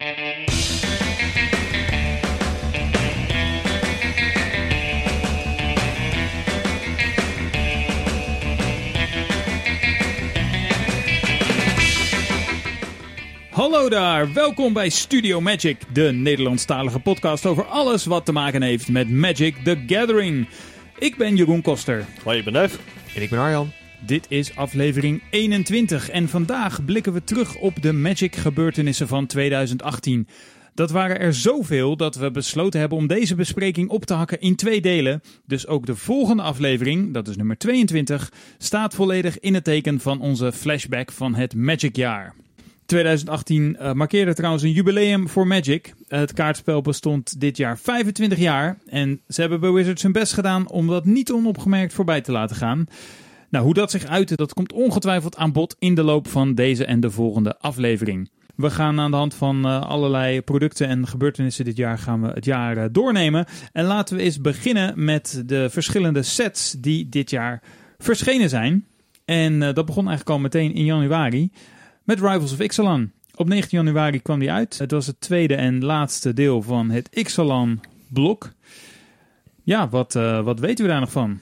Hallo daar, welkom bij Studio Magic, de Nederlandstalige podcast over alles wat te maken heeft met Magic the Gathering. Ik ben Jeroen Koster. Hoi, ik ben Neuf. En ik ben Arjan. Dit is aflevering 21 en vandaag blikken we terug op de Magic gebeurtenissen van 2018. Dat waren er zoveel dat we besloten hebben om deze bespreking op te hakken in twee delen. Dus ook de volgende aflevering, dat is nummer 22, staat volledig in het teken van onze flashback van het Magic jaar. 2018 uh, markeerde trouwens een jubileum voor Magic. Het kaartspel bestond dit jaar 25 jaar. En ze hebben bij Wizards hun best gedaan om dat niet onopgemerkt voorbij te laten gaan. Nou, hoe dat zich uitte, dat komt ongetwijfeld aan bod in de loop van deze en de volgende aflevering. We gaan aan de hand van uh, allerlei producten en gebeurtenissen dit jaar gaan we het jaar uh, doornemen. En laten we eens beginnen met de verschillende sets die dit jaar verschenen zijn. En uh, dat begon eigenlijk al meteen in januari met Rivals of Ixalan. Op 19 januari kwam die uit. Het was het tweede en laatste deel van het Ixalan blok. Ja, wat, wat weten we daar nog van?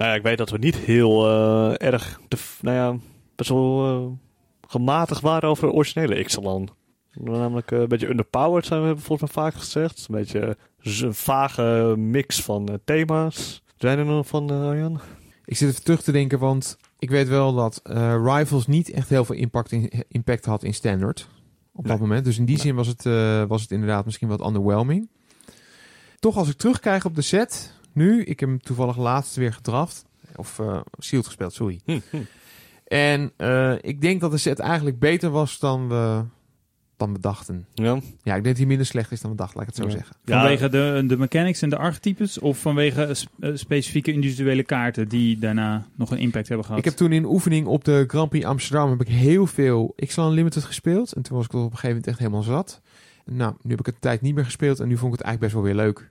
Nou ja, ik weet dat we niet heel uh, erg, te, nou ja, best wel uh, gematigd waren over de originele Ixalan. Namelijk een beetje underpowered zijn we hebben volgens mij vaak gezegd. Een beetje een vage mix van thema's. Zijn er nog van, Arjan? Ik zit even terug te denken, want ik weet wel dat uh, Rivals niet echt heel veel impact, in, impact had in Standard. Op nee. dat moment. Dus in die nee. zin was het, uh, was het inderdaad misschien wat underwhelming. Toch als ik terugkijk op de set, nu, ik heb hem toevallig laatst weer gedraft. Of uh, Shield gespeeld, sorry. Hm, hm. En ik denk dat de set eigenlijk beter was dan we, dan we dachten. Ja. ja, ik denk dat hij minder slecht is dan we dachten, laat ik het zo ja. zeggen. Vanwege de, de mechanics en de archetypes? Of vanwege uh, specifieke individuele kaarten die daarna nog een impact hebben gehad? Ik heb toen in oefening op de Grand Prix Amsterdam heb ik heel veel X-Lan Limited gespeeld. En toen was ik op een gegeven moment echt helemaal zat. Nou, nu heb ik het tijd niet meer gespeeld en nu vond ik het eigenlijk best wel weer leuk.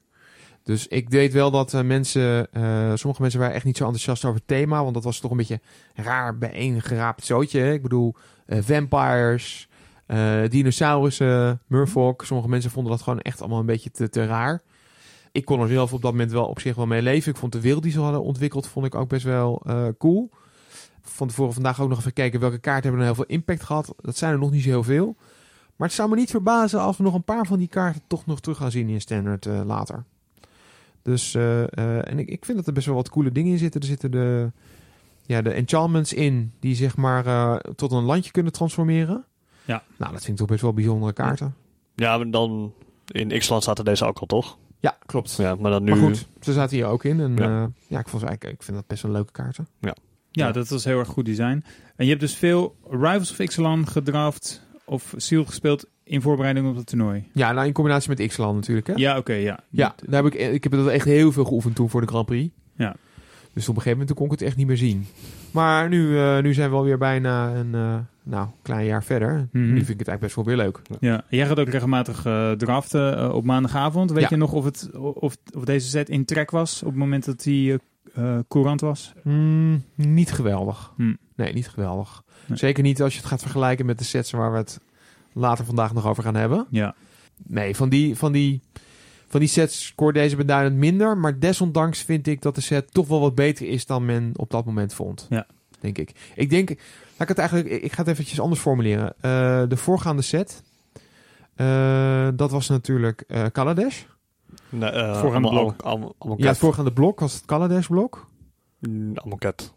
Dus ik weet wel dat uh, mensen, uh, sommige mensen waren echt niet zo enthousiast over het thema. Want dat was toch een beetje raar bijeengeraapt zootje. Ik bedoel, uh, vampires, dinosaurussen, Murfolk. Sommige mensen vonden dat gewoon echt allemaal een beetje te, te raar. Ik kon er zelf op dat moment wel op zich wel mee leven. Ik vond de wereld die ze hadden ontwikkeld, vond ik ook best wel cool. Van tevoren vandaag ook nog even kijken welke kaarten hebben nou heel veel impact gehad. Dat zijn er nog niet zo heel veel. Maar het zou me niet verbazen als we nog een paar van die kaarten toch nog terug gaan zien in Standard later. Dus, en ik, ik vind dat er best wel wat coole dingen in zitten. Er zitten de, ja, de enchantments in die zeg maar tot een landje kunnen transformeren. Ja. Nou, dat vind ik toch best wel bijzondere kaarten. Ja, maar dan in X-Land zaten deze ook al, toch? Ja, klopt. Ja, maar dan nu... Maar goed, ze zaten hier ook in. En Ja. ja, ja ik, vond ze eigenlijk, ik vind dat best wel leuke kaarten. Ja, Ja. dat was heel erg goed design. En je hebt dus veel Rivals of Ixalan gedraft of Seal gespeeld in voorbereiding op het toernooi. Ja, nou in combinatie met X-Land natuurlijk. Hè? Ja, oké, ja. Ja, daar heb ik, ik heb dat echt heel veel geoefend toen voor de Grand Prix. Ja. Dus op een gegeven moment kon ik het echt niet meer zien. Maar nu, uh, nu zijn we alweer bijna een uh, nou, klein jaar verder. Mhm. Nu vind ik het eigenlijk best wel weer leuk. Ja, jij gaat ook regelmatig uh, draften op maandagavond. Weet Ja. je nog of, het, of, of deze set in trek was op het moment dat die courant was? Mm, niet geweldig. Hm. Nee, niet geweldig. Nee. Zeker niet als je het gaat vergelijken met de sets waar we het later vandaag nog over gaan hebben. Ja. Nee, van die, van die, van die sets scoort deze beduidend minder. Maar desondanks vind ik dat de set toch wel wat beter is dan men op dat moment vond. Ja. Denk ik. Ik denk, laat ik het eigenlijk, ik ga het eventjes anders formuleren. Uh, de voorgaande set, uh, dat was natuurlijk uh, Kaladesh. Nee, uh, Voorgaande allemaal- blok. allemaal- allemaal Ja, het voorgaande blok was het Kaladesh blok. Mm, Allemaal cat.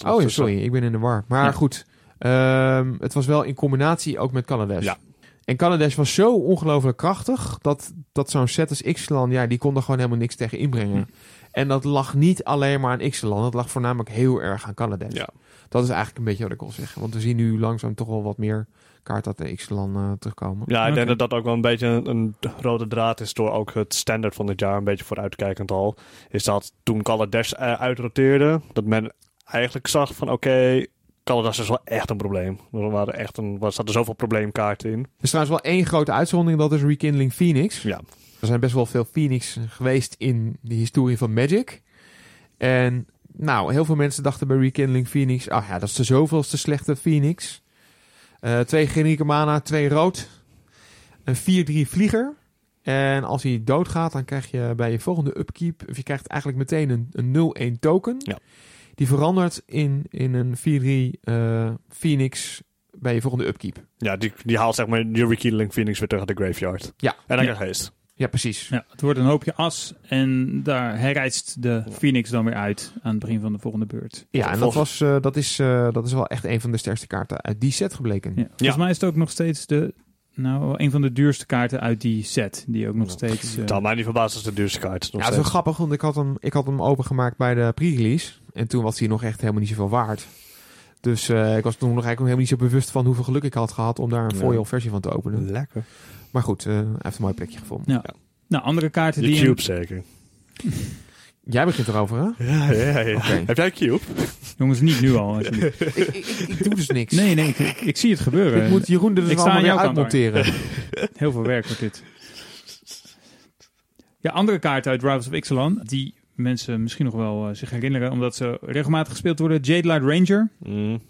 Zat Oh tussen. sorry, ik ben in de war. Maar Ja. goed, um, het was wel in combinatie ook met Kaladesh. Ja. En Kaladesh was zo ongelooflijk krachtig dat, dat zo'n set als Ixalan, ja, die kon er gewoon helemaal niks tegen inbrengen. Hm. En dat lag niet alleen maar aan Ixalan, dat lag voornamelijk heel erg aan Kaladesh. Ja. Dat is eigenlijk een beetje wat ik wil zeggen. Want we zien nu langzaam toch wel wat meer kaarten uit de Ixalan uh, terugkomen. Ja, ik denk dat dat ook wel een beetje een, een rode draad is door ook het standaard van dit jaar een beetje vooruitkijkend al. Is dat toen Kaladesh uh, uitroteerde, dat men eigenlijk zag van oké, Kaladesh is wel echt een probleem. Er waren echt een, er zaten zoveel probleemkaarten in. Er is trouwens wel één grote uitzondering, dat is Rekindling Phoenix. Ja. Er zijn best wel veel Phoenix geweest in de historie van Magic. En nou, heel veel mensen dachten bij Rekindling Phoenix... Ah ja, dat is de zoveelste slechte Phoenix. Uh, twee generieke mana, twee rood. een 4-3 vlieger. En als hij doodgaat, dan krijg je bij je volgende upkeep... of je krijgt eigenlijk meteen een, een 0-1 token. Ja. Die verandert in, in een 4-3 eh, Phoenix bij je volgende upkeep. Ja, die, die haalt zeg maar je Rekindling Phoenix weer terug uit de graveyard. Ja. En dan Ja. krijg je haste. Ja, precies. Ja, het wordt een hoopje as en daar herrijst de Phoenix dan weer uit aan het begin van de volgende beurt. Ja, en dat, was, eh, dat, is, eh, dat is wel echt een van de sterkste kaarten uit die set gebleken. Ja. Volgens mij is het ook nog steeds de, nou, een van de duurste kaarten uit die set. Die ook nog Ja. steeds... Het had mij niet verbaasd als de duurste kaart. Ja, het is wel grappig, want ik had hem, ik had hem opengemaakt bij de pre-release. En toen was hij nog echt helemaal niet zoveel waard. Dus eh, ik was toen nog eigenlijk nog helemaal niet zo bewust van hoeveel geluk ik had gehad om daar een Ja. foil versie van te openen. Lekker. Maar goed, eh, hij heeft een mooi plekje gevonden. Nou, andere kaarten Je die... cube zeker. Jij begint erover, hè? Ja, ja, ja. Oké. Heb jij een cube? Jongens, niet nu al. ik, ik, ik, ik doe dus niks. Nee, nee, ik, ik, zie het gebeuren. Ik moet Jeroen er dus allemaal aan weer uitmonteren. Heel veel werk wordt dit. Ja, andere kaarten uit Rivals of Ixalan, die mensen misschien nog wel eh, zich herinneren, omdat ze regelmatig gespeeld worden. Jade Light Ranger, Mm.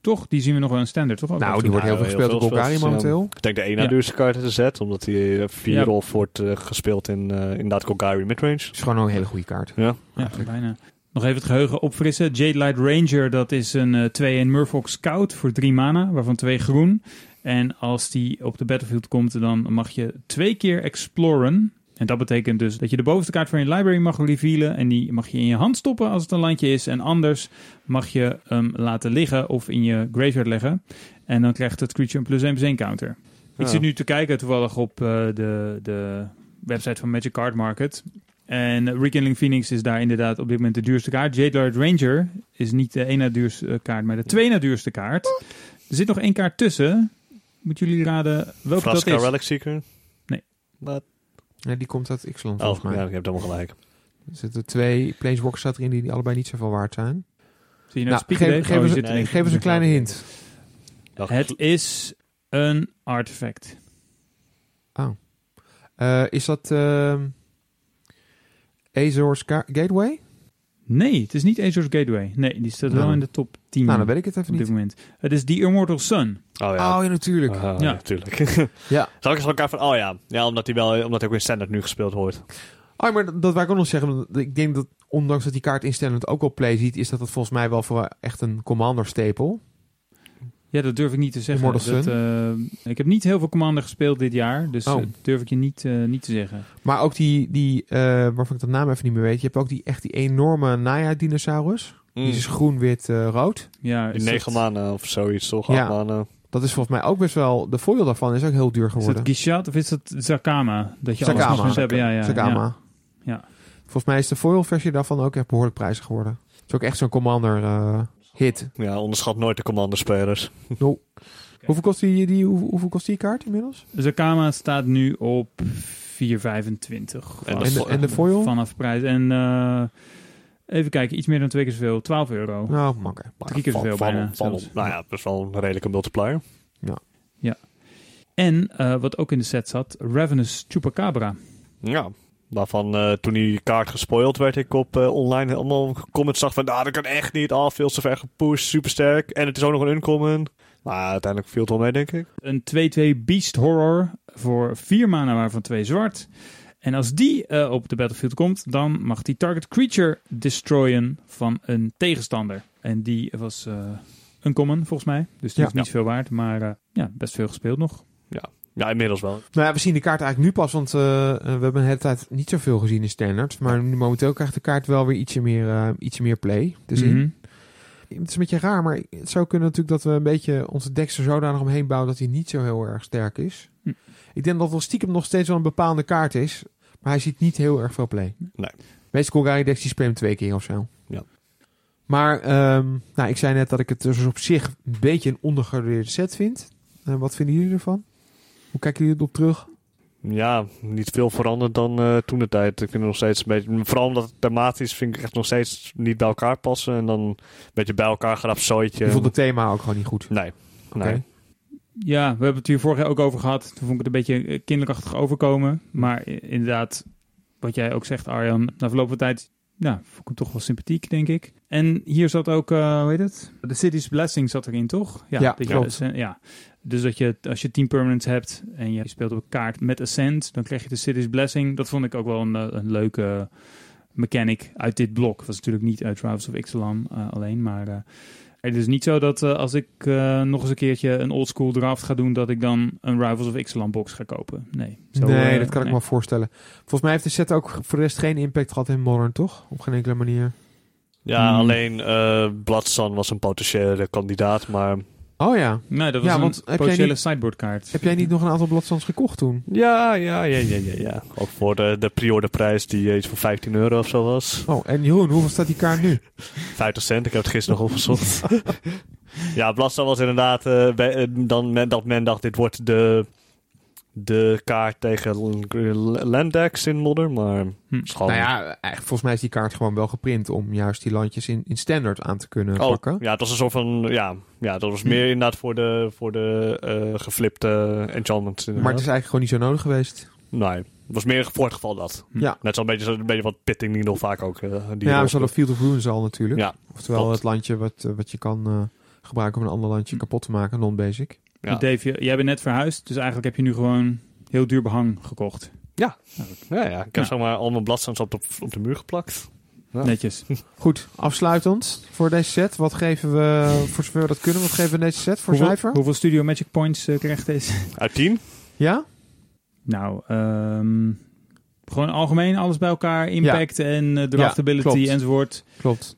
toch? Die zien we nog wel in standaard, toch? Ook Nou, die wordt heel veel Ja, gespeeld op gespeeld, momenteel. Ik denk de na Ja. duurste kaart in de set, omdat die eh, vier Ja. of wordt eh, gespeeld in inderdaad Golgari midrange. is gewoon een hele goede kaart. Ja. Ja, bijna. Nog even het geheugen opfrissen. Jade Light Ranger, dat is een eh 2-1 Murfolk Scout voor 3 mana, waarvan 2 groen. En als die op de battlefield komt, dan mag je twee keer exploren. En dat betekent dus dat je de bovenste kaart van je library mag revealen. En die mag je in je hand stoppen als het een landje is. En anders mag je hem laten liggen of in je graveyard leggen. En dan krijgt het creature een plus 1 plus 1 counter. Ik zit nu te kijken toevallig op eh, de, de website van Magic Card Market. En Rekindling Phoenix is daar inderdaad op dit moment de duurste kaart. Jade Light Ranger is niet de één na duurste eh, kaart, maar de twee na duurste kaart. Er zit nog één kaart tussen. Moeten jullie raden welke Vraska dat is? Relic Seeker. Nee. Wat? Ja, die komt uit Ixalan Oh, volgens mij. ja, je hebt helemaal gelijk. Er zitten twee Planeswalkers erin die, die allebei niet zoveel waard zijn. Zie je nou, Nou, geef, Oh, eens, nee, geef eens een kleine hint. Het is een artefact. Eh, is dat ehm Azor's Ga- Gateway? Nee, het is niet Azor's Gateway. Nee, die staat wel Nou. in de top 10 Nou, dan weet ik het even op dit niet. moment. Het is The Immortal Sun. Oh ja. Oh ja, natuurlijk. Ah, Ja. natuurlijk. Ja. Zal ik eens elkaar van, oh ja. Ja, omdat hij wel, omdat hij ook in standard nu gespeeld wordt. Oh, maar dat, dat wou ik ook nog zeggen. Ik denk dat, ondanks dat die kaart instellend ook op play ziet, is dat het volgens mij wel voor echt een commander staple. Ja, dat durf ik niet te zeggen. Dat, eh, ik heb niet heel veel Commander gespeeld dit jaar, dus Oh. eh, durf ik je niet, eh, niet te zeggen. Maar ook die, die eh, waarvan ik de naam even niet meer weet. Je hebt ook die echt die enorme Naya-dinosaurus. Mm. Die is groen, wit, eh, rood. Ja, is negen dat, maanden of zoiets, toch? Ja. Maanden. Dat is volgens mij ook best wel... De foil daarvan is ook heel duur Is dat geworden. Gishat of is dat Zakama? Dat je Zakama. alles nog moet hebben. Ja, ja, Sakama. Ja. Volgens mij is de foil-versie daarvan ook echt behoorlijk prijzig geworden. Het is ook echt zo'n commander eh, hit. Ja, onderschat nooit de commander-spelers. Hoeveel kost die, die, hoe- hoeveel kost die kaart inmiddels? ja. Zakama staat nu op 4,25. En En de de, en de foil? Vanaf prijs. En eh, even kijken, iets meer dan twee keer zoveel. 12 euro. Nou, makker. Drie keer zoveel bijna, Van, zelfs. nou ja, dat is wel een redelijke multiplier. En eh, wat ook in de set zat, Ravenous Chupacabra. Ja. Waarvan eh, toen die kaart gespoild werd, ik op eh, online allemaal comments zag van, ah, dat kan echt niet. Ah, veel te ver gepusht, super sterk. En het is ook nog een uncommon. Maar uiteindelijk viel het wel mee, denk ik. Een 2-2 Beast Horror voor 4 mana, waarvan 2 zwart. En als die eh, op de battlefield komt, dan mag die target creature destroyen van een tegenstander. En die was eh uncommon, volgens mij. Dus die Ja. is niet veel waard, maar ja, best veel gespeeld nog. Ja, inmiddels wel. Nou ja, we zien de kaart eigenlijk nu pas, want eh, eh, we hebben de hele tijd niet zoveel gezien in standard. Maar nu momenteel krijgt de kaart wel weer ietsje meer, eh, ietsje meer play te zien. Mhm. Het is een beetje raar, maar het zou kunnen natuurlijk dat we een beetje onze decks er zodanig omheen bouwen dat hij niet zo heel erg sterk is. Hm. Ik denk dat wel stiekem nog steeds wel een bepaalde kaart is, maar hij ziet niet heel erg veel play. Nee. De meeste Golgari decks die spelen hem twee keer of zo. Ja. Maar ehm, nou, ik zei net dat ik het dus op zich een beetje een ondergewaardeerde set vind. Wat vinden jullie ervan? Hoe kijken jullie erop terug? Ja, niet veel veranderd dan eh, toen de tijd. Ik vind het nog steeds een beetje... Vooral omdat het thematisch vind ik echt nog steeds niet bij elkaar passen. En dan een beetje bij elkaar geraapt zooitje. Ik vond het thema ook gewoon niet goed. Nee. Nee. Ja, we hebben het hier vorig jaar ook over gehad. Toen vond ik het een beetje eh, kinderachtig overkomen. Maar inderdaad, wat jij ook zegt, Arjan, na verloop van tijd, ja, vond ik hem toch wel sympathiek, denk ik. En hier zat ook, eh hoe heet het? The City's Blessing zat erin, toch? Ja, dat je- klopt. eh, ja. Dus dat je, als je 10 permanents hebt en je speelt op een kaart met Ascent, dan krijg je de City's Blessing. Dat vond ik ook wel een, eh, een leuke mechanic uit dit blok. Dat was natuurlijk niet uit Rivals of Ixalan eh, alleen, maar eh, het is niet zo dat eh, als ik nog eens een keertje een oldschool draft ga doen, dat ik dan een Rivals of Ixalan box ga kopen. Nee, zo, nee, dat kan ik me wel voorstellen. Volgens mij heeft de set ook voor de rest geen impact gehad in Modern, toch? Op geen enkele manier. Ja, Hmm. alleen eh Bloodsun was een potentiële kandidaat, maar Oh ja. Nee, dat was Ja, een want heb jij potentiële niet- sideboardkaart. Heb jij niet nog een aantal bladstands gekocht toen? ja, ja, ja, ja, ja, ja. Ook voor de, de pre-orderprijs die iets van 15 euro of zo was. Oh, en Jeroen, hoeveel staat die kaart nu? 50 cent, ik heb het gisteren nog opgezocht. ja, Bloodsun was inderdaad, eh, bij- eh, dan men, dat men dacht dit wordt de, de kaart tegen Landex in Modern, maar Hm. Nou ja, eigenlijk, volgens mij is die kaart gewoon wel geprint om juist die landjes in, in standaard aan te kunnen Oh, pakken. ja, het was een soort van, ja, ja dat was Hm. meer inderdaad voor de, voor de eh, geflipte enchantments. Maar het is eigenlijk gewoon niet zo nodig geweest. Nee, het was meer voor het geval dat. Hm. Ja. Net zo'n beetje, zo'n beetje wat Pitting Needle vaak ook. eh, die ja, we hadden Field of Ruins al natuurlijk. Ja, Oftewel klopt. het landje wat, eh, wat je kan eh, gebruiken om een ander landje kapot te maken, non-basic. Ja. Dave, je- jij bent net verhuisd, dus eigenlijk heb je nu gewoon heel duur behang gekocht. Ja, ja, ja. ik heb Ja. zeg maar al mijn bladstands op de, op de muur geplakt. Ja. Netjes. Goed, afsluitend voor deze set. Wat geven we, voor zover we dat kunnen, wat geven we deze set voor hoeveel, cijfer? hoeveel Studio Magic Points eh, krijgt deze? Uit 10? Ja? Nou, ehm, gewoon algemeen alles bij elkaar. Impact en uh, draftability klopt. enzovoort. Klopt.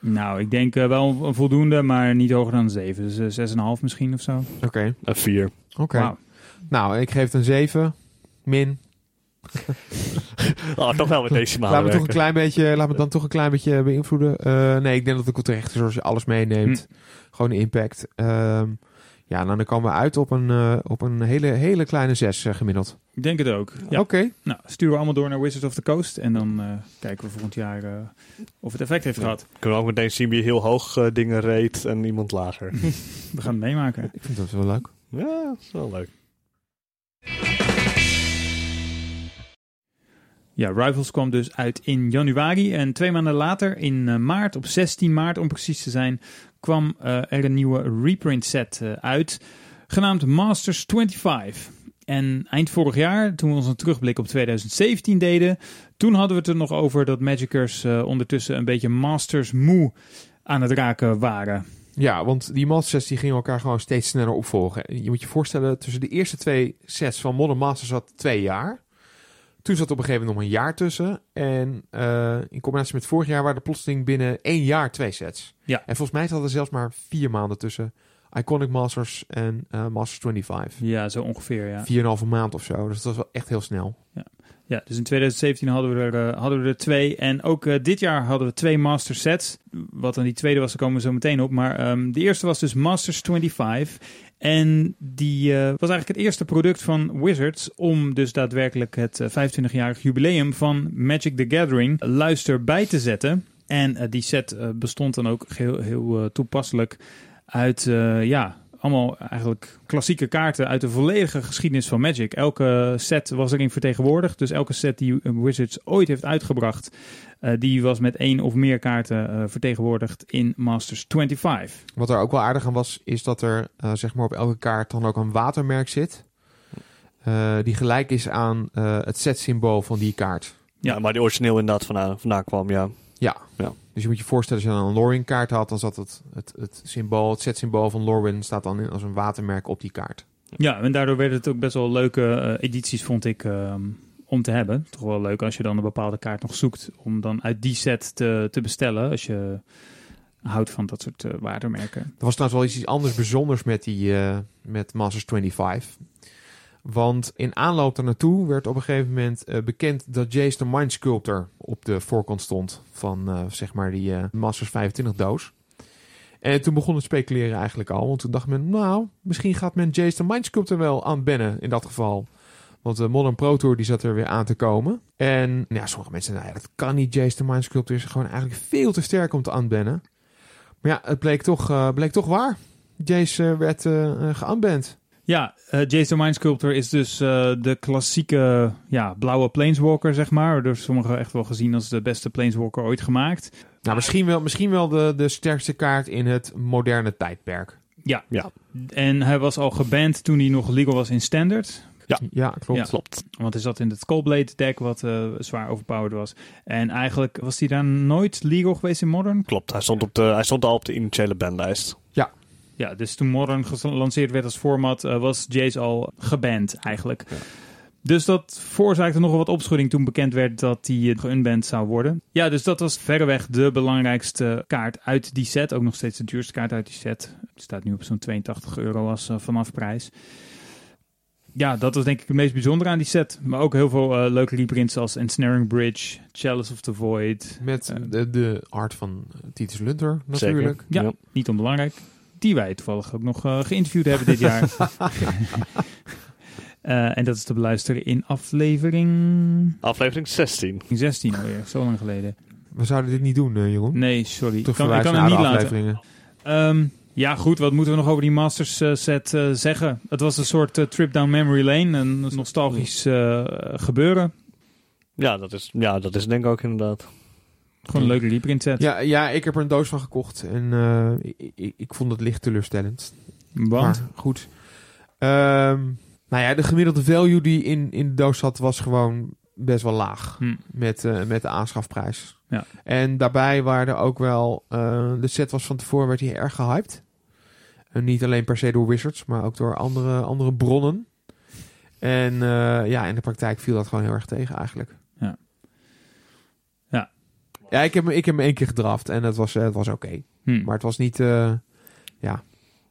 Nou, ik denk eh, wel een voldoende, maar niet hoger dan 7. Dus eh, 6,5 misschien of zo. Oké. Een 4. Oké. Nou, ik geef het een 7. Min. Oh, toch wel met decimaal Laat me, toch een klein beetje, laat me dan toch een klein beetje beïnvloeden. Eh, nee, ik denk dat het wel terecht is als je alles meeneemt. Gewoon de impact. Ehm, ja, nou, dan komen we uit op een, eh, op een hele, hele kleine 6 eh, gemiddeld. Ik denk het ook. Ja. Oké. Nou, sturen we allemaal door naar Wizards of the Coast. En dan eh, kijken we volgend jaar eh, of het effect heeft Ja. gehad. Kunnen we ook meteen zien wie heel hoog dingen reed en iemand lager. We gaan het meemaken. Ik vind dat wel leuk. ja, dat is wel leuk. Ja, Rivals kwam dus uit in januari. En twee maanden later, in eh, maart, op 16 maart om precies te zijn, kwam eh, er een nieuwe reprint set eh, uit. Genaamd Masters 25. En eind vorig jaar, toen we ons een terugblik op 2017 deden, toen hadden we het er nog over dat Magicers ondertussen een beetje Masters moe aan het raken waren. Ja, want die Master sets die gingen elkaar gewoon steeds sneller opvolgen. Je moet je voorstellen, tussen de eerste twee sets van Modern Masters zat twee jaar. Toen zat op een gegeven moment nog een jaar tussen. En eh, in combinatie met vorig jaar waren er plotseling binnen één jaar twee sets. Ja. En volgens mij zat er zelfs maar vier maanden tussen Iconic Masters en eh, Masters 25. Ja, zo ongeveer, ja. Vier en een halve maand of zo. Dus dat was wel echt heel snel. Ja, dus in 2017 hadden we er, eh, hadden we er twee. En ook dit jaar hadden we twee master sets. Wat dan die tweede was, daar komen we zo meteen op. Maar ehm, de eerste was dus Masters 25. En die eh, was eigenlijk het eerste product van Wizards om dus daadwerkelijk het eh, 25-jarig jubileum van Magic the Gathering luister bij te zetten. En eh, die set eh, bestond dan ook heel, heel eh, toepasselijk uit, eh, ja, allemaal eigenlijk klassieke kaarten uit de volledige geschiedenis van Magic. Elke set was erin vertegenwoordigd. Dus elke set die Wizards ooit heeft uitgebracht, eh, die was met één of meer kaarten eh, vertegenwoordigd in Masters 25. Wat er ook wel aardig aan was, is dat er eh, zeg maar op elke kaart dan ook een watermerk zit. eh, die gelijk is aan eh, het setsymbool van die kaart. Ja. Ja, maar die origineel inderdaad vandaan, vandaan kwam, ja. Ja. Ja. Dus je moet je voorstellen, als je dan een Lorwyn kaart had, dan zat het, het, het symbool, het setsymbool van Lorwyn staat dan in, als een watermerk op die kaart. Ja, en daardoor werden het ook best wel leuke eh, edities, vond ik, ehm, om te hebben. Toch wel leuk als je dan een bepaalde kaart nog zoekt om dan uit die set te, te bestellen. Als je houdt van dat soort eh, watermerken. Er was trouwens wel iets anders bijzonders met, die, eh, met Masters 25. Want in aanloop naartoe werd op een gegeven moment eh, bekend dat Jace the Mind op de voorkant stond van eh, zeg maar die eh, Masters 25 doos. En toen begon het speculeren eigenlijk al. Want toen dacht men, nou, misschien gaat men Jace the Mind wel aanbannen in dat geval. Want de Modern Pro Tour die zat er weer aan te komen. En nou ja, sommige mensen zeiden, nou ja, dat kan niet. Jace the Mind is gewoon eigenlijk veel te sterk om te aanbannen. Maar ja, het bleek toch, bleek toch waar. Jace werd uh, geunband. Ja, uh, Jason Mind Sculptor is dus uh, de klassieke ja, blauwe Planeswalker, zeg maar. Door sommigen echt wel gezien als de beste Planeswalker ooit gemaakt. Nou, misschien wel, misschien wel de, de sterkste kaart in het moderne tijdperk. Ja. Ja. En hij was al geband toen hij nog legal was in Standard. Ja, klopt. Ja. Klopt. Want hij zat in het Coldblade deck, wat eh, zwaar overpowered was. En eigenlijk was hij daar nooit legal geweest in Modern. Klopt. Hij stond, op de, hij stond al op de initiële bandlijst. Ja, dus toen Modern gelanceerd werd als format, eh, was Jace al geband eigenlijk. Ja. Dus dat veroorzaakte nogal wat opschudding toen bekend werd dat hij uh, geunband zou worden. Ja, dus dat was verreweg de belangrijkste kaart uit die set. Ook nog steeds de duurste kaart uit die set. Het staat nu op zo'n 82 euro als uh, vanaf prijs. Ja, dat was denk ik het meest bijzondere aan die set. Maar ook heel veel uh, leuke reprints als Ensnaring Bridge, Chalice of the Void. Met Eh. de, de art van Titus Lunter natuurlijk. Ja, Ja. niet onbelangrijk. Die wij toevallig ook nog uh, geïnterviewd hebben dit jaar. uh, en dat is te beluisteren in aflevering Aflevering 16. 16 alweer, zo lang geleden. We zouden dit niet doen, uh, Jeroen. Nee, sorry. Toch Ik kan, ik kan het niet laten. Um, ja, goed. Wat moeten we nog over die Masters uh, set uh, zeggen? Het was een soort uh, trip down memory lane. Een nostalgisch uh, gebeuren. Ja dat, is, ja, dat is denk ik ook inderdaad. Gewoon een leuke reprint set. Ja, ja, ik heb er een doos van gekocht. En uh, ik, ik, ik, vond het licht teleurstellend. Want? Maar goed. Um, nou ja, de gemiddelde value die in, in de doos zat was gewoon best wel laag. Hm. Met, uh, met de aanschafprijs. Ja. En daarbij waren er ook wel... Uh, de set was van tevoren werd hij erg gehyped. En niet alleen per se door Wizards, maar ook door andere, andere bronnen. En ja, in de praktijk viel dat gewoon heel erg tegen eigenlijk. Ja. Ja, ik heb, me, ik heb hem één keer gedraft en het was, het was oké. Okay. Hm. Maar het was niet... Uh, ja,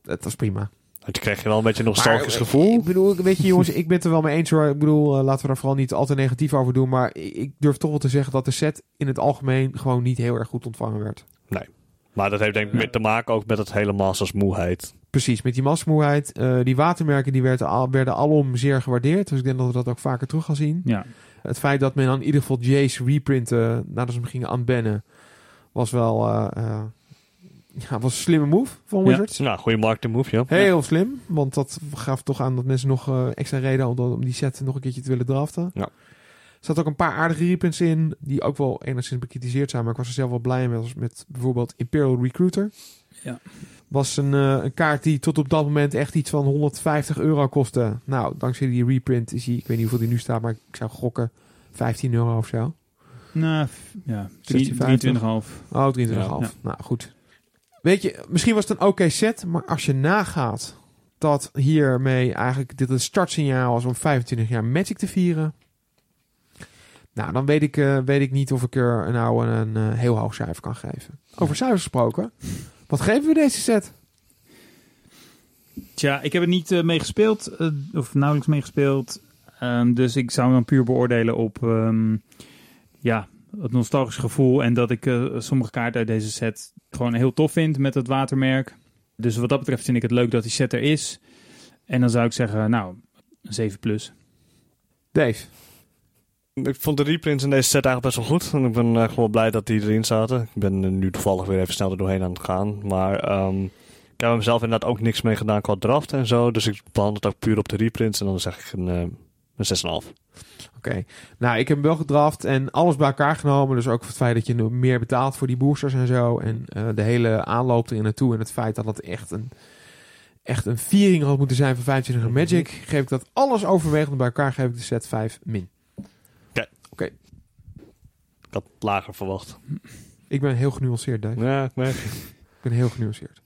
het was prima. Want je kreeg je wel een beetje een nostalgisch maar, gevoel. Ik bedoel, weet je jongens, ik ben het er wel mee eens hoor. Ik bedoel, uh, laten we daar vooral niet al te negatief over doen. Maar ik durf toch wel te zeggen dat de set in het algemeen gewoon niet heel erg goed ontvangen werd. Nee. Maar dat heeft denk ik te maken ook met het hele Masters moeheid. Precies, met die masmoeheid. Uh, die watermerken die werden, al, werden alom zeer gewaardeerd. Dus ik denk dat we dat ook vaker terug gaan zien. Ja. Het feit dat men dan in ieder geval Jace reprinten nadat ze hem gingen unbannen, was wel uh, uh, ja, was een slimme move van Wizards. Ja, nou, goede marketing move, ja. Heel ja. slim, want dat gaf toch aan dat mensen nog uh, extra reden hadden om die set nog een keertje te willen draften. Ja. Er zat ook een paar aardige reprints in, die ook wel enigszins bekritiseerd zijn, maar ik was er zelf wel blij mee, met bijvoorbeeld Imperial Recruiter. Ja. Was een, uh, een kaart die tot op dat moment echt iets van 150 euro kostte. Nou, dankzij die reprint is hij, ik weet niet hoeveel die nu staat, maar ik zou gokken 15 euro of zo. Nou, ja, 23,5. Oh, 23,5. Ja. Nou, goed. Weet je, misschien was het een oké okay set, maar als je nagaat dat hiermee eigenlijk dit een startsignaal was om 25 jaar Magic te vieren. Nou, dan weet ik, uh, weet ik niet of ik er nou een, een uh, heel hoog cijfer kan geven. Over cijfers gesproken, wat geven we deze set? Tja, ik heb er niet uh, mee gespeeld, of nauwelijks mee gespeeld. Um, dus ik zou hem dan puur beoordelen op um, ja, het nostalgisch gevoel. En dat ik uh, sommige kaarten uit deze set gewoon heel tof vind met het watermerk. Dus wat dat betreft vind ik het leuk dat die set er is. En dan zou ik zeggen, nou, een 7 plus. Dave? Ik vond de reprints in deze set eigenlijk best wel goed. En ik ben uh, gewoon blij dat die erin zaten. Ik ben uh, nu toevallig weer even snel er doorheen aan het gaan. Maar um, ik heb er zelf inderdaad ook niks mee gedaan qua draft en zo. Dus ik behandel het ook puur op de reprints. En dan zeg ik een, uh, een 6,5. Oké, nou ik heb hem wel gedraft en alles bij elkaar genomen. Dus ook het feit dat je meer betaalt voor die boosters en zo. En de hele aanloop erin naartoe. En het feit dat het echt een, echt een viering had moeten zijn van 25 Magic. Geef ik dat alles overwegend bij elkaar geef ik de set 5 min. Oké. Okay. Oké. Okay. Ik had lager verwacht. Ik ben heel genuanceerd, Dave. Ja, ik merk Ik ben heel genuanceerd.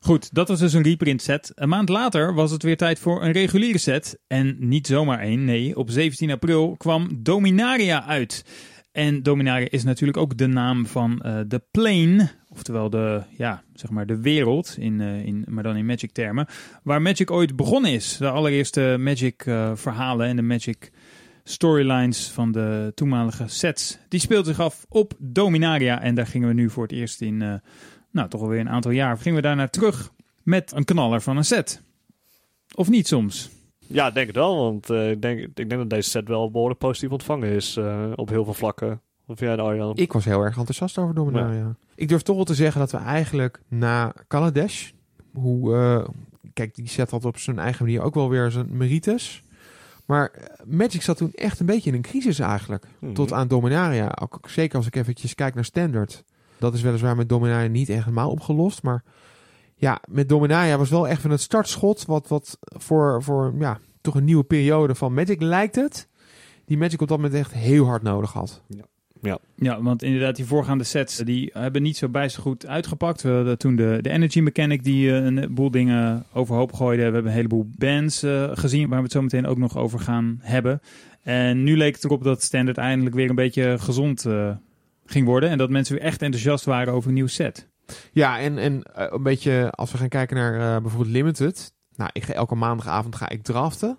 Goed, dat was dus een reprint set. Een maand later was het weer tijd voor een reguliere set. En niet zomaar één, nee. Op 17 april kwam Dominaria uit. En Dominaria is natuurlijk ook de naam van uh, de plane. Oftewel de, ja, zeg maar de wereld, in, uh, in, maar dan in Magic termen. Waar Magic ooit begonnen is. De allereerste Magic uh, verhalen en de Magic storylines van de toenmalige sets. Die speelt zich af op Dominaria. En daar gingen we nu voor het eerst in nou, toch alweer een aantal jaar, gingen we daarna terug met een knaller van een set. Of niet soms? Ja, ik denk het wel, want uh, ik, denk, ik denk dat deze set wel behoorlijk positief ontvangen is uh, op heel veel vlakken. Of jij, Arjan? Ik was heel erg enthousiast over Dominaria. Ja. Ik durf toch wel te zeggen dat we eigenlijk na Kaladesh, hoe, uh, kijk, die set had op zijn eigen manier ook wel weer zijn merites. Maar Magic zat toen echt een beetje in een crisis eigenlijk. Mhm. Tot aan Dominaria. Ook, zeker als ik eventjes kijk naar Standard Dat is weliswaar met Dominaria niet echt helemaal opgelost. Maar ja, met Dominaria was wel echt van het startschot. Wat, wat voor, voor ja, toch een nieuwe periode van Magic lijkt het. Die Magic op dat moment echt heel hard nodig had. Ja, want inderdaad, die voorgaande sets die hebben niet zo bijster goed uitgepakt. We hadden toen de, de Energy Mechanic die eh, een boel dingen overhoop gooide. We hebben een heleboel bands eh, gezien waar we het zo meteen ook nog over gaan hebben. En nu leek het erop dat Standard eindelijk weer een beetje gezond eh, ging worden. En dat mensen weer echt enthousiast waren over een nieuw set. Ja, en, en eh, een beetje als we gaan kijken naar eh, bijvoorbeeld Limited. Nou, ik ga elke maandagavond ga ik draften.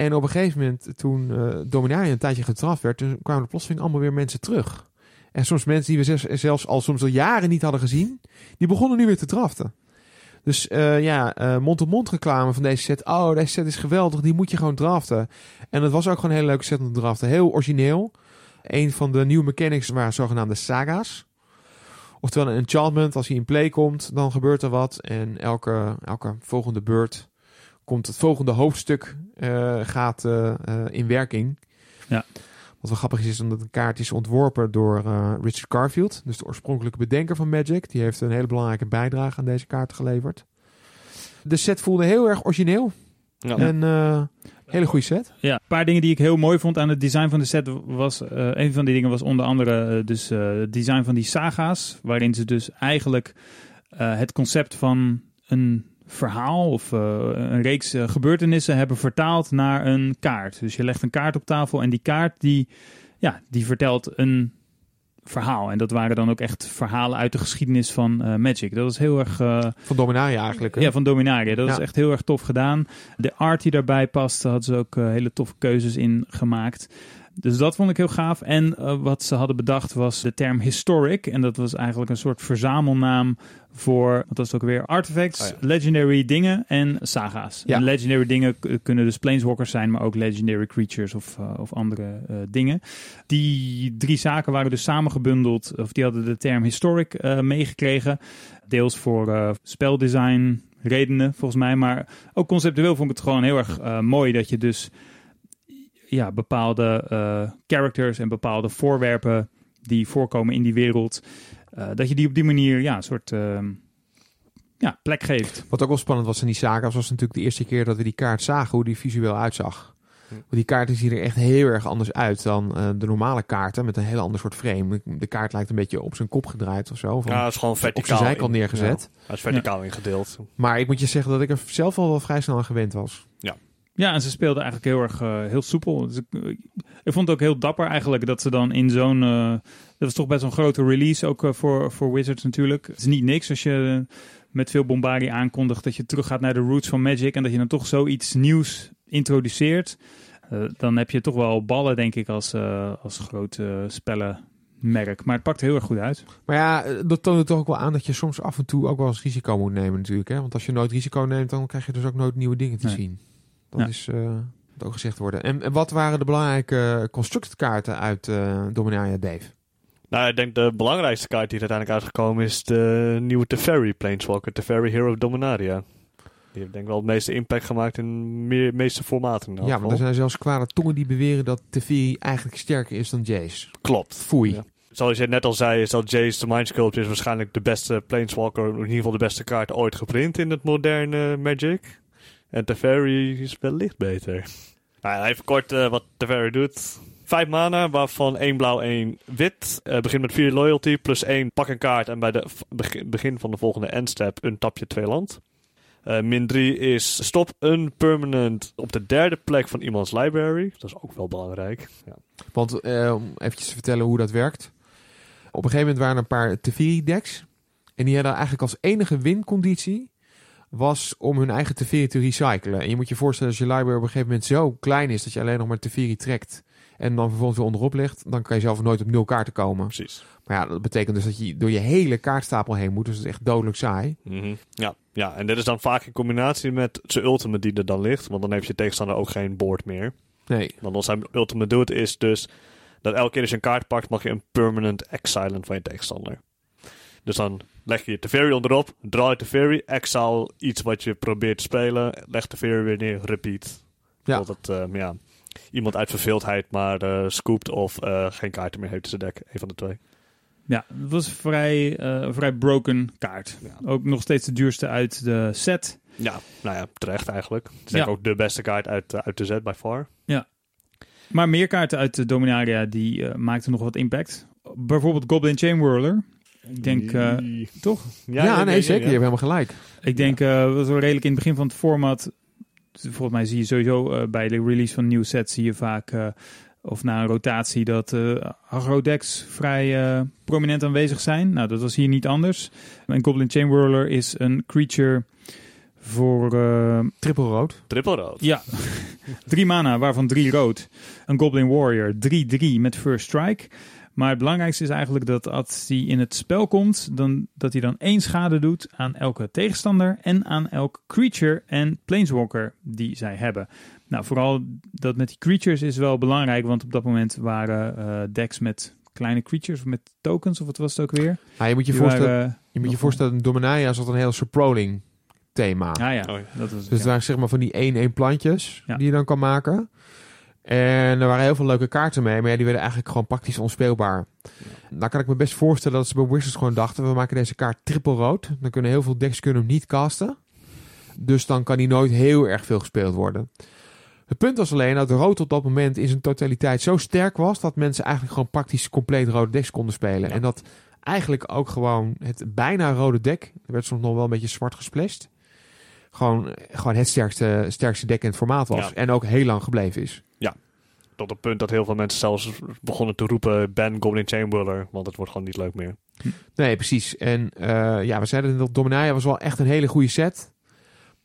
En op een gegeven moment, toen Dominaria een tijdje gedraft werd, toen kwamen er plotseling allemaal weer mensen terug. En soms mensen die we zelfs, al soms al jaren niet hadden gezien, die begonnen nu weer te draften. Dus eh, ja, eh, mond-op-mond reclame van deze set. Oh, deze set is geweldig, die moet je gewoon draften. En het was ook gewoon een hele leuke set om te draften. Heel origineel. Een van de nieuwe mechanics waren zogenaamde saga's. Oftewel een enchantment, als hij in play komt, dan gebeurt er wat. En elke, elke volgende beurt komt het volgende hoofdstuk eh, gaat eh, eh, in werking. Ja. Wat wel grappig is, is omdat een kaart is ontworpen door eh, Richard Garfield. Dus de oorspronkelijke bedenker van Magic. Die heeft een hele belangrijke bijdrage aan deze kaart geleverd. De set voelde heel erg origineel. Ja. En eh, hele goede set. Ja, een paar dingen die ik heel mooi vond aan het design van de set was... eh, een van die dingen was onder andere dus eh, het design van die saga's. Waarin ze dus eigenlijk eh, het concept van een verhaal of eh, een reeks eh, gebeurtenissen hebben vertaald naar een kaart. Dus je legt een kaart op tafel en die kaart die, ja, die vertelt een verhaal. En dat waren dan ook echt verhalen uit de geschiedenis van eh, Magic. Dat was heel erg... Van Dominaria eigenlijk. hè? ja, van Dominaria. Dat Ja. is echt heel erg tof gedaan. De art die daarbij past, hadden ze ook hele toffe keuzes in gemaakt. Dus dat vond ik heel gaaf. En eh, wat ze hadden bedacht was de term historic. En dat was eigenlijk een soort verzamelnaam voor, wat was het ook weer, artifacts, Oh ja. legendary dingen en saga's. Ja. En legendary dingen kunnen dus planeswalkers zijn, maar ook legendary creatures of, eh, of andere eh, dingen. Die drie zaken waren dus samengebundeld, of die hadden de term historic meegekregen. Deels voor speldesign redenen, volgens mij. Maar ook conceptueel vond ik het gewoon heel erg mooi dat je dus ja, bepaalde eh, characters en bepaalde voorwerpen die voorkomen in die wereld, eh, dat je die op die manier ja, een soort ehm, ja, plek geeft. Wat ook wel spannend was in die saga's, was natuurlijk de eerste keer dat we die kaart zagen, hoe die visueel uitzag. Hm. Want die kaart ziet er echt heel erg anders uit dan eh, de normale kaarten, met een heel ander soort frame. De kaart lijkt een beetje op zijn kop gedraaid of zo. Van, Ja, het is gewoon op verticaal. zijn zijkant neergezet. Ja, hij is verticaal ingedeeld. Maar ik moet je zeggen dat ik er zelf al wel vrij snel aan gewend was. Ja, en ze speelden eigenlijk heel erg eh, heel soepel. Dus ik, ik vond het ook heel dapper eigenlijk dat ze dan in zo'n... eh, dat was toch best een grote release, ook eh, voor, voor Wizards natuurlijk. Het is niet niks als je met veel bombardie aankondigt dat je teruggaat naar de roots van Magic... en dat je dan toch zoiets nieuws introduceert. Eh, dan heb je toch wel ballen, denk ik, als, eh, als groot eh, spellenmerk. Maar het pakt heel erg goed uit. Maar ja, eh, dat toont het toch ook wel aan dat je soms af en toe ook wel eens risico moet nemen natuurlijk. Hè? Want als je nooit risico neemt, dan krijg je dus ook nooit nieuwe dingen te Nee. zien. Dat Ja. is eh, ook gezegd worden. En, en wat waren de belangrijke constructed kaarten uit eh Dominaria Dave? Nou, ik denk de belangrijkste kaart die er uiteindelijk uitgekomen is de nieuwe Teferi Planeswalker, Teferi Hero of Dominaria. Die heeft denk ik wel het meeste impact gemaakt in de meeste formaten. ja, maar er zijn zelfs kwade tongen die beweren dat Teferi eigenlijk sterker is dan Jace. Klopt. Foei. Ja. Zoals je net al zei, is dat Jace the Mind Sculpture is waarschijnlijk de beste Planeswalker, in ieder geval de beste kaart ooit geprint in het moderne Magic. En Teferi is wellicht beter. Nou, ja, even kort eh, wat Teferi doet. Vijf mana, waarvan één blauw, één wit. Eh, begint met vier loyalty, plus één pak een kaart. En bij beg- begin van de volgende endstep een tapje twee land. Eh, min 3 is stop een permanent op de derde plek van iemands library. Dat is ook wel belangrijk. Ja. Want eh, om eventjes te vertellen hoe dat werkt. Op een gegeven moment waren er een paar Teferi decks. En die hadden eigenlijk als enige winconditie was om hun eigen Teferi te recyclen. En je moet je voorstellen als je library op een gegeven moment zo klein is dat je alleen nog maar Teferi trekt en dan vervolgens weer onderop legt, dan kan je zelf nooit op nul kaarten komen. Precies. Maar ja, dat betekent dus dat je door je hele kaartstapel heen moet. Dus dat is echt dodelijk saai. Mhm. Ja, ja, en dit is dan vaak in combinatie met zijn ultimate die er dan ligt. Want dan heeft je tegenstander ook geen board meer. Nee. Want wat zijn ultimate doet is dus dat elke keer als je een kaart pakt, mag je een permanent exile van je tegenstander. Dus dan leg je Teferi onderop, draai Teferi, exile iets wat je probeert te spelen, leg Teferi weer neer, repeat. Ja. Totdat eh, ja, iemand uit verveeldheid maar eh scoopt of eh, geen kaarten meer heeft in zijn deck. Een van de twee. Ja, het was vrij, eh, een vrij broken kaart. Ja. Ook nog steeds de duurste uit de set. Ja, nou ja, terecht eigenlijk. Het is Ja. denk ik ook de beste kaart uit, uit de set by far. Maar meer kaarten uit de Dominaria die eh, maakten nog wat impact. Bijvoorbeeld Goblin Chain Whirler. Ik denk, eh, toch? Ja, nee, zeker. Je hebt helemaal gelijk. Ik denk, eh dat was wel redelijk in het begin van het format. Volgens mij zie je sowieso eh, bij de release van nieuw set zie je vaak, eh, of na een rotatie, dat eh agro-decks vrij eh, prominent aanwezig zijn. Nou, dat was hier niet anders. En Goblin Chain Whirler is een creature voor eh, Triple rood. Triple rood. ja, drie mana, waarvan drie rood. Een Goblin Warrior, 3-3 met First Strike. Maar het belangrijkste is eigenlijk dat als hij in het spel komt, dan, dat hij dan één schade doet aan elke tegenstander en aan elk creature en planeswalker die zij hebben. Nou, vooral dat met die creatures is wel belangrijk, want op dat moment waren eh, decks met kleine creatures, of met tokens, of wat was het ook weer? Nou, je moet je Die voorstellen, waren, je moet je voorstellen in Dominaria zat een heel Suproling thema. ah ja, Oh ja. dat was het, Dus het ja. waren zeg maar van die 1-1 plantjes Ja. die je dan kan maken. En er waren heel veel leuke kaarten mee, maar ja, die werden eigenlijk gewoon praktisch onspeelbaar. Nou kan ik me best voorstellen dat ze bij Wizards gewoon dachten, we maken deze kaart triple rood. Dan kunnen heel veel decks kunnen hem niet casten. Dus dan kan hij nooit heel erg veel gespeeld worden. Het punt was alleen dat rood op dat moment in zijn totaliteit zo sterk was, dat mensen eigenlijk gewoon praktisch compleet rode decks konden spelen. Ja. En dat eigenlijk ook gewoon het bijna rode deck, er werd soms nog wel een beetje zwart gesplashed, gewoon, gewoon het sterkste, sterkste deck in het formaat was. Ja. En ook heel lang gebleven is. Tot het punt dat heel veel mensen zelfs begonnen te roepen... ban Goblin Whirler, want het wordt gewoon niet leuk meer. Nee, precies. En eh, ja, we zeiden dat Dominaria was wel echt een hele goede set.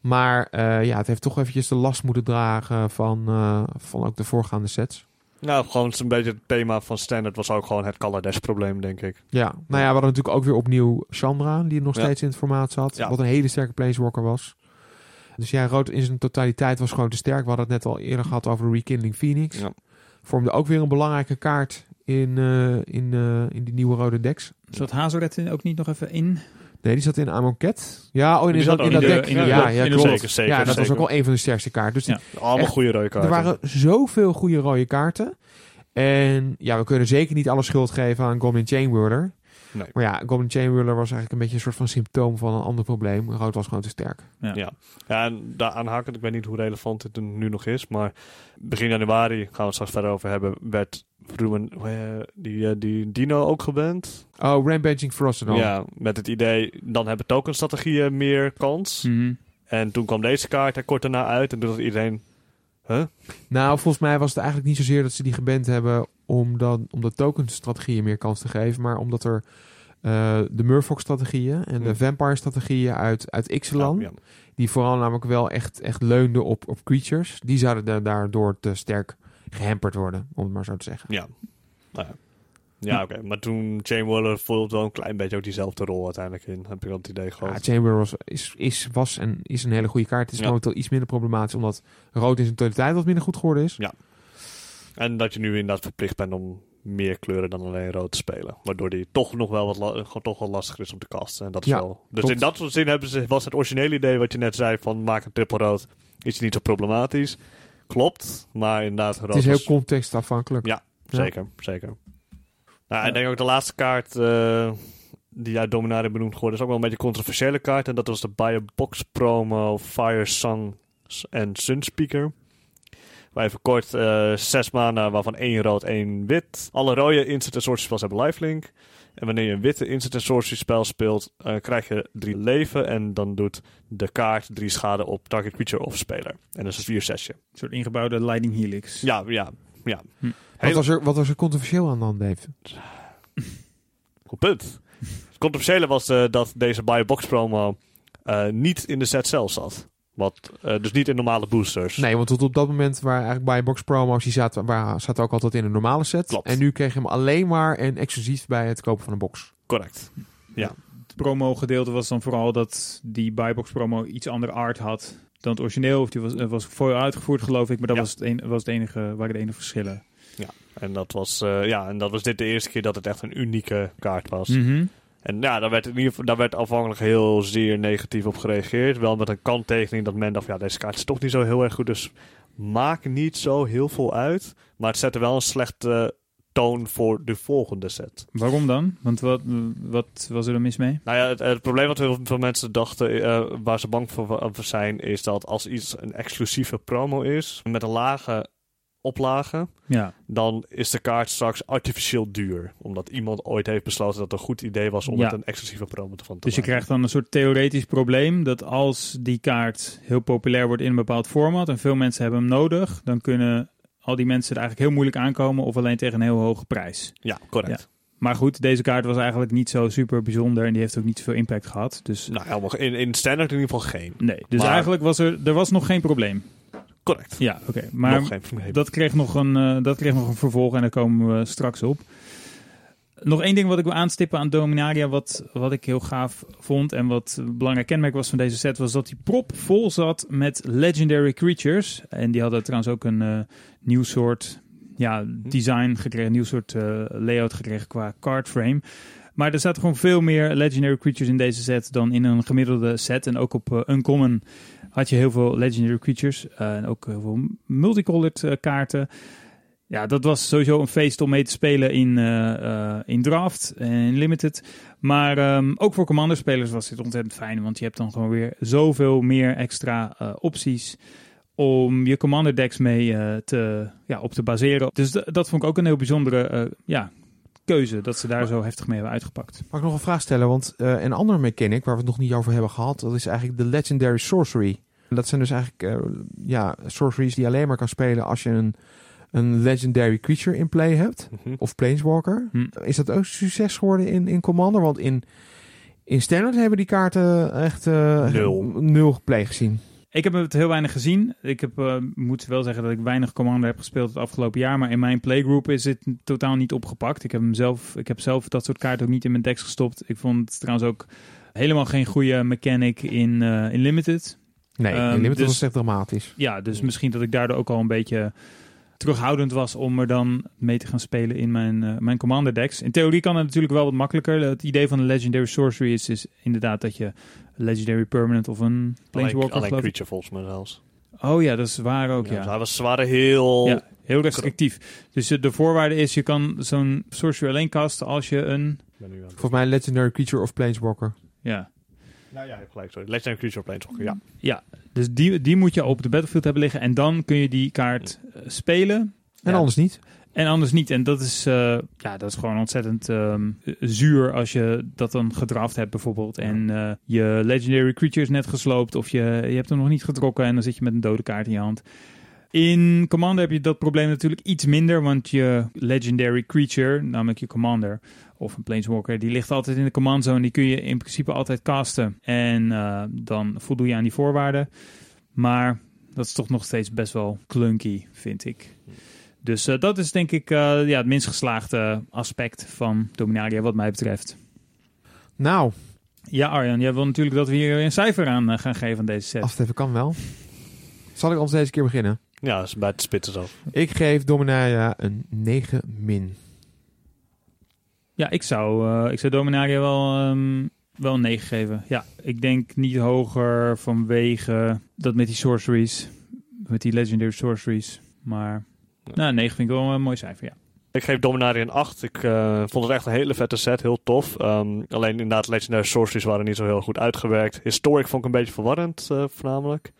Maar eh, ja, het heeft toch eventjes de last moeten dragen van, eh, van ook de voorgaande sets. Nou, gewoon een beetje het thema van Standard was ook gewoon het Color Dash probleem, denk ik. Ja, nou ja, we hadden natuurlijk ook weer opnieuw Chandra, die nog Ja. steeds in het formaat zat. Ja. Wat een hele sterke planeswalker was. Dus ja, rood in zijn totaliteit was gewoon te sterk. We hadden het net al eerder gehad over de Rekindling Phoenix. Ja. Vormde ook weer een belangrijke kaart in, eh, in, eh, in die nieuwe rode decks. Zat Hazoret er ook niet nog even in? Nee, die zat in Amonkhet. Ja, oh, in, Die dat, zat in dat de- deck. in de- ja, klopt. Zeker, zeker, ja, dat was ook wel een van de sterkste kaarten. Dus die- Ja. Allemaal Echt, goede rode kaarten. er waren zoveel goede rode kaarten. En ja, we kunnen zeker niet alle schuld geven aan Goblin Chain Whirler. Nee. Maar ja, Goblin Chain Whirler was eigenlijk een beetje een soort van symptoom van een ander probleem. Rood was gewoon te sterk. Ja, en daar aanhakend, ik weet niet hoe relevant dit nu nog is, maar begin januari, gaan we het straks verder over hebben, werd Ruben, eh, die, eh, die Dino ook geband. Oh, Rampaging Ferocity. Ja, met het idee, dan hebben tokenstrategieën meer kans. Mhm. En toen kwam deze kaart er kort daarna uit en toen dacht iedereen, huh? Nou, volgens mij was het eigenlijk niet zozeer dat ze die geband hebben om, dan, om de tokenstrategieën meer kans te geven. Maar omdat er eh, de Murfox-strategieën en de Hmm. Vampire-strategieën uit, uit Ixalan... Ja, die vooral namelijk wel echt, echt leunden op, op creatures... die zouden da- daardoor te sterk gehamperd worden, om het maar zo te zeggen. ja. Nou ja. Ja, oké. Maar toen Chain Waller voelde wel een klein beetje ook diezelfde rol uiteindelijk in. Heb ik dat idee Ja, gehad. Chamber was, is, is, was en is een hele goede kaart. Het is Ja. momenteel iets minder problematisch... omdat rood in zijn totaliteit wat minder goed geworden is. En dat je nu inderdaad verplicht bent om meer kleuren dan alleen rood te spelen. Waardoor die toch nog wel wat gewoon toch wel lastiger is om te casten. En dat is Ja, wel. Dus in dat soort zin hebben ze, was het originele idee wat je net zei van maak een triple rood. Is niet zo problematisch. Klopt, maar inderdaad rood Het is heel was- contextafhankelijk. Ja, zeker, zeker. Nou, ik denk ook de laatste kaart eh, die uit Dominaria benoemd geworden is ook wel een beetje een controversiële kaart. En dat was de Buy a Box promo Fire Song en Sunspeaker. Waar even kort eh, zes mana, waarvan één rood, één wit. Alle rode instant en sorcery spells hebben lifelink. En wanneer je een witte instant en sorcery spel speelt, eh, krijg je drie leven. En dan doet de kaart drie schade op target creature of speler. En dat is een vier zesje. Een soort ingebouwde Lightning Helix. Ja, ja, ja. Hm. Wat, was er, wat was er controversieel aan dan, Dave? Goed punt. Het controversiële was eh, dat deze buy box promo eh, niet in de set zelf zat. Wat, eh, dus niet in normale boosters. Nee, want tot op dat moment waren eigenlijk bij box promo's... die zaten, waar, zaten ook altijd in een normale set. Klopt. En nu kreeg je hem alleen maar en exclusief bij het kopen van een box. Correct. Het promo gedeelte was dan vooral dat die buybox promo iets andere art had dan het origineel. Of die was, eh, was voor uitgevoerd geloof ik, maar dat Ja. was, het een, was het enige, waren de enige verschillen. En dat, was, eh, ja, en dat was dit de eerste keer dat het echt een unieke kaart was. Mhm. En ja, daar werd, in ieder geval, daar werd afhankelijk heel zeer negatief op gereageerd. Wel met een kanttekening dat men dacht, ja, deze kaart is toch niet zo heel erg goed. Dus maakt niet zo heel veel uit. Maar het zette wel een slechte toon voor de volgende set. Waarom dan? Want wat, wat was er dan mis mee? Nou ja, het, het probleem wat heel veel mensen dachten, eh, waar ze bang voor zijn, is dat als iets een exclusieve promo is, met een lage oplage, Ja, dan is de kaart straks artificieel duur. Omdat iemand ooit heeft besloten dat het een goed idee was om Ja. het een exclusieve promo te van te dus je maken. krijgt dan een soort theoretisch probleem dat als die kaart heel populair wordt in een bepaald format en veel mensen hebben hem nodig, dan kunnen al die mensen er eigenlijk heel moeilijk aankomen of alleen tegen een heel hoge prijs. Ja, correct. Maar goed, deze kaart was eigenlijk niet zo super bijzonder en die heeft ook niet zoveel impact gehad. Dus Nou, helemaal, in, in standaard in ieder geval geen. nee, dus Maar- eigenlijk was er, er was nog geen probleem. Correct. Ja, oké. Maar Nog geen probleem. dat kreeg, nog een, eh, dat kreeg nog een vervolg en daar komen we straks op. Nog één ding wat ik wil aanstippen aan Dominaria, wat, wat ik heel gaaf vond en wat een belangrijk kenmerk was van deze set, was dat die prop vol zat met legendary creatures. En die hadden trouwens ook een eh, nieuw soort ja, design gekregen, een nieuw soort eh, layout gekregen qua card frame. Maar er zaten gewoon veel meer legendary creatures in deze set dan in een gemiddelde set. En ook op eh, Uncommon had je heel veel legendary creatures. eh, en ook heel veel multicolored eh, kaarten. Ja, dat was sowieso een feest om mee te spelen in, eh, in draft en in limited. Maar ehm, ook voor commander-spelers was dit ontzettend fijn. Want je hebt dan gewoon weer zoveel meer extra opties om je commander decks mee te, ja, op te baseren. Dus dat vond ik ook een heel bijzondere ja, keuze. Dat ze daar zo heftig mee hebben uitgepakt. Mag ik nog een vraag stellen? Want eh, een andere mechanic waar we het nog niet over hebben gehad, dat is eigenlijk de Legendary Sorcery. Dat zijn dus eigenlijk eh, ja, sorceries die je alleen maar kan spelen als je een, een Legendary Creature in play hebt. Mhm. Of Planeswalker. Hm. Is dat ook een succes geworden in, in Commander? Want in, in Standard hebben die kaarten echt eh, Nul. nul play gezien. Ik heb het heel weinig gezien. Ik heb, eh, moet wel zeggen dat ik weinig Commander heb gespeeld het afgelopen jaar. Maar in mijn playgroup is het totaal niet opgepakt. Ik heb, hem zelf, ik heb zelf dat soort kaarten ook niet in mijn decks gestopt. Ik vond het trouwens ook helemaal geen goede mechanic in, eh, in Limited. Nee, Ehm, in Limited dus- was het echt dramatisch. Ja, dus misschien dat ik daardoor ook al een beetje terughoudend was om er dan mee te gaan spelen in mijn, eh, mijn Commander decks. In theorie kan het natuurlijk wel wat makkelijker. Het idee van een Legendary Sorcery is, is inderdaad dat je een Legendary Permanent of een Planeswalker alleen creature volgens mij zelfs. Oh ja, dat is waar ook, Ja, ja. dus hij was, ze waren heel... Ja, heel restrictief. Dus eh, de voorwaarde is, je kan zo'n sorcery alleen casten als je een... Volgens mij Legendary Creature of Planeswalker. Ja, Nou ja, gelijk, sorry. Legendary Creature of Planeswalker, ja. ja. dus die, die moet je op de battlefield hebben liggen. En dan kun je die kaart eh, spelen. En Ja, anders niet. En anders niet. En dat is, eh, ja, dat is gewoon ontzettend ehm, zuur als je dat dan gedraft hebt bijvoorbeeld. En eh, je Legendary Creature is net gesloopt of je, je hebt hem nog niet getrokken en dan zit je met een dode kaart in je hand. In Commander heb je dat probleem natuurlijk iets minder, want je Legendary Creature, namelijk je Commander of een Planeswalker, die ligt altijd in de command zone. Die kun je in principe altijd casten en eh, dan voldoe je aan die voorwaarden. Maar dat is toch nog steeds best wel clunky, vind ik. Dus eh, dat is denk ik eh, ja, het minst geslaagde aspect van Dominaria wat mij betreft. Nou, Ja Arjan, jij wil natuurlijk dat we hier een cijfer aan gaan geven aan deze set. als het even kan wel. Zal ik ons deze keer beginnen? Ja, dat is bij het spitten zo. Ik geef Dominaria een 9 min. Ja, ik zou, eh, ik zou Dominaria wel, ehm, wel een 9 geven. Ja, ik denk niet hoger vanwege dat met die sorceries, met die legendary sorceries. Maar Ja. nou, 9 vind ik wel een mooi cijfer, ja. Ik geef Dominaria een 8. Ik eh, vond het echt een hele vette set, heel tof. Ehm, alleen inderdaad, Legendary Sorceries waren niet zo heel goed uitgewerkt. Historic vond ik een beetje verwarrend, eh, voornamelijk.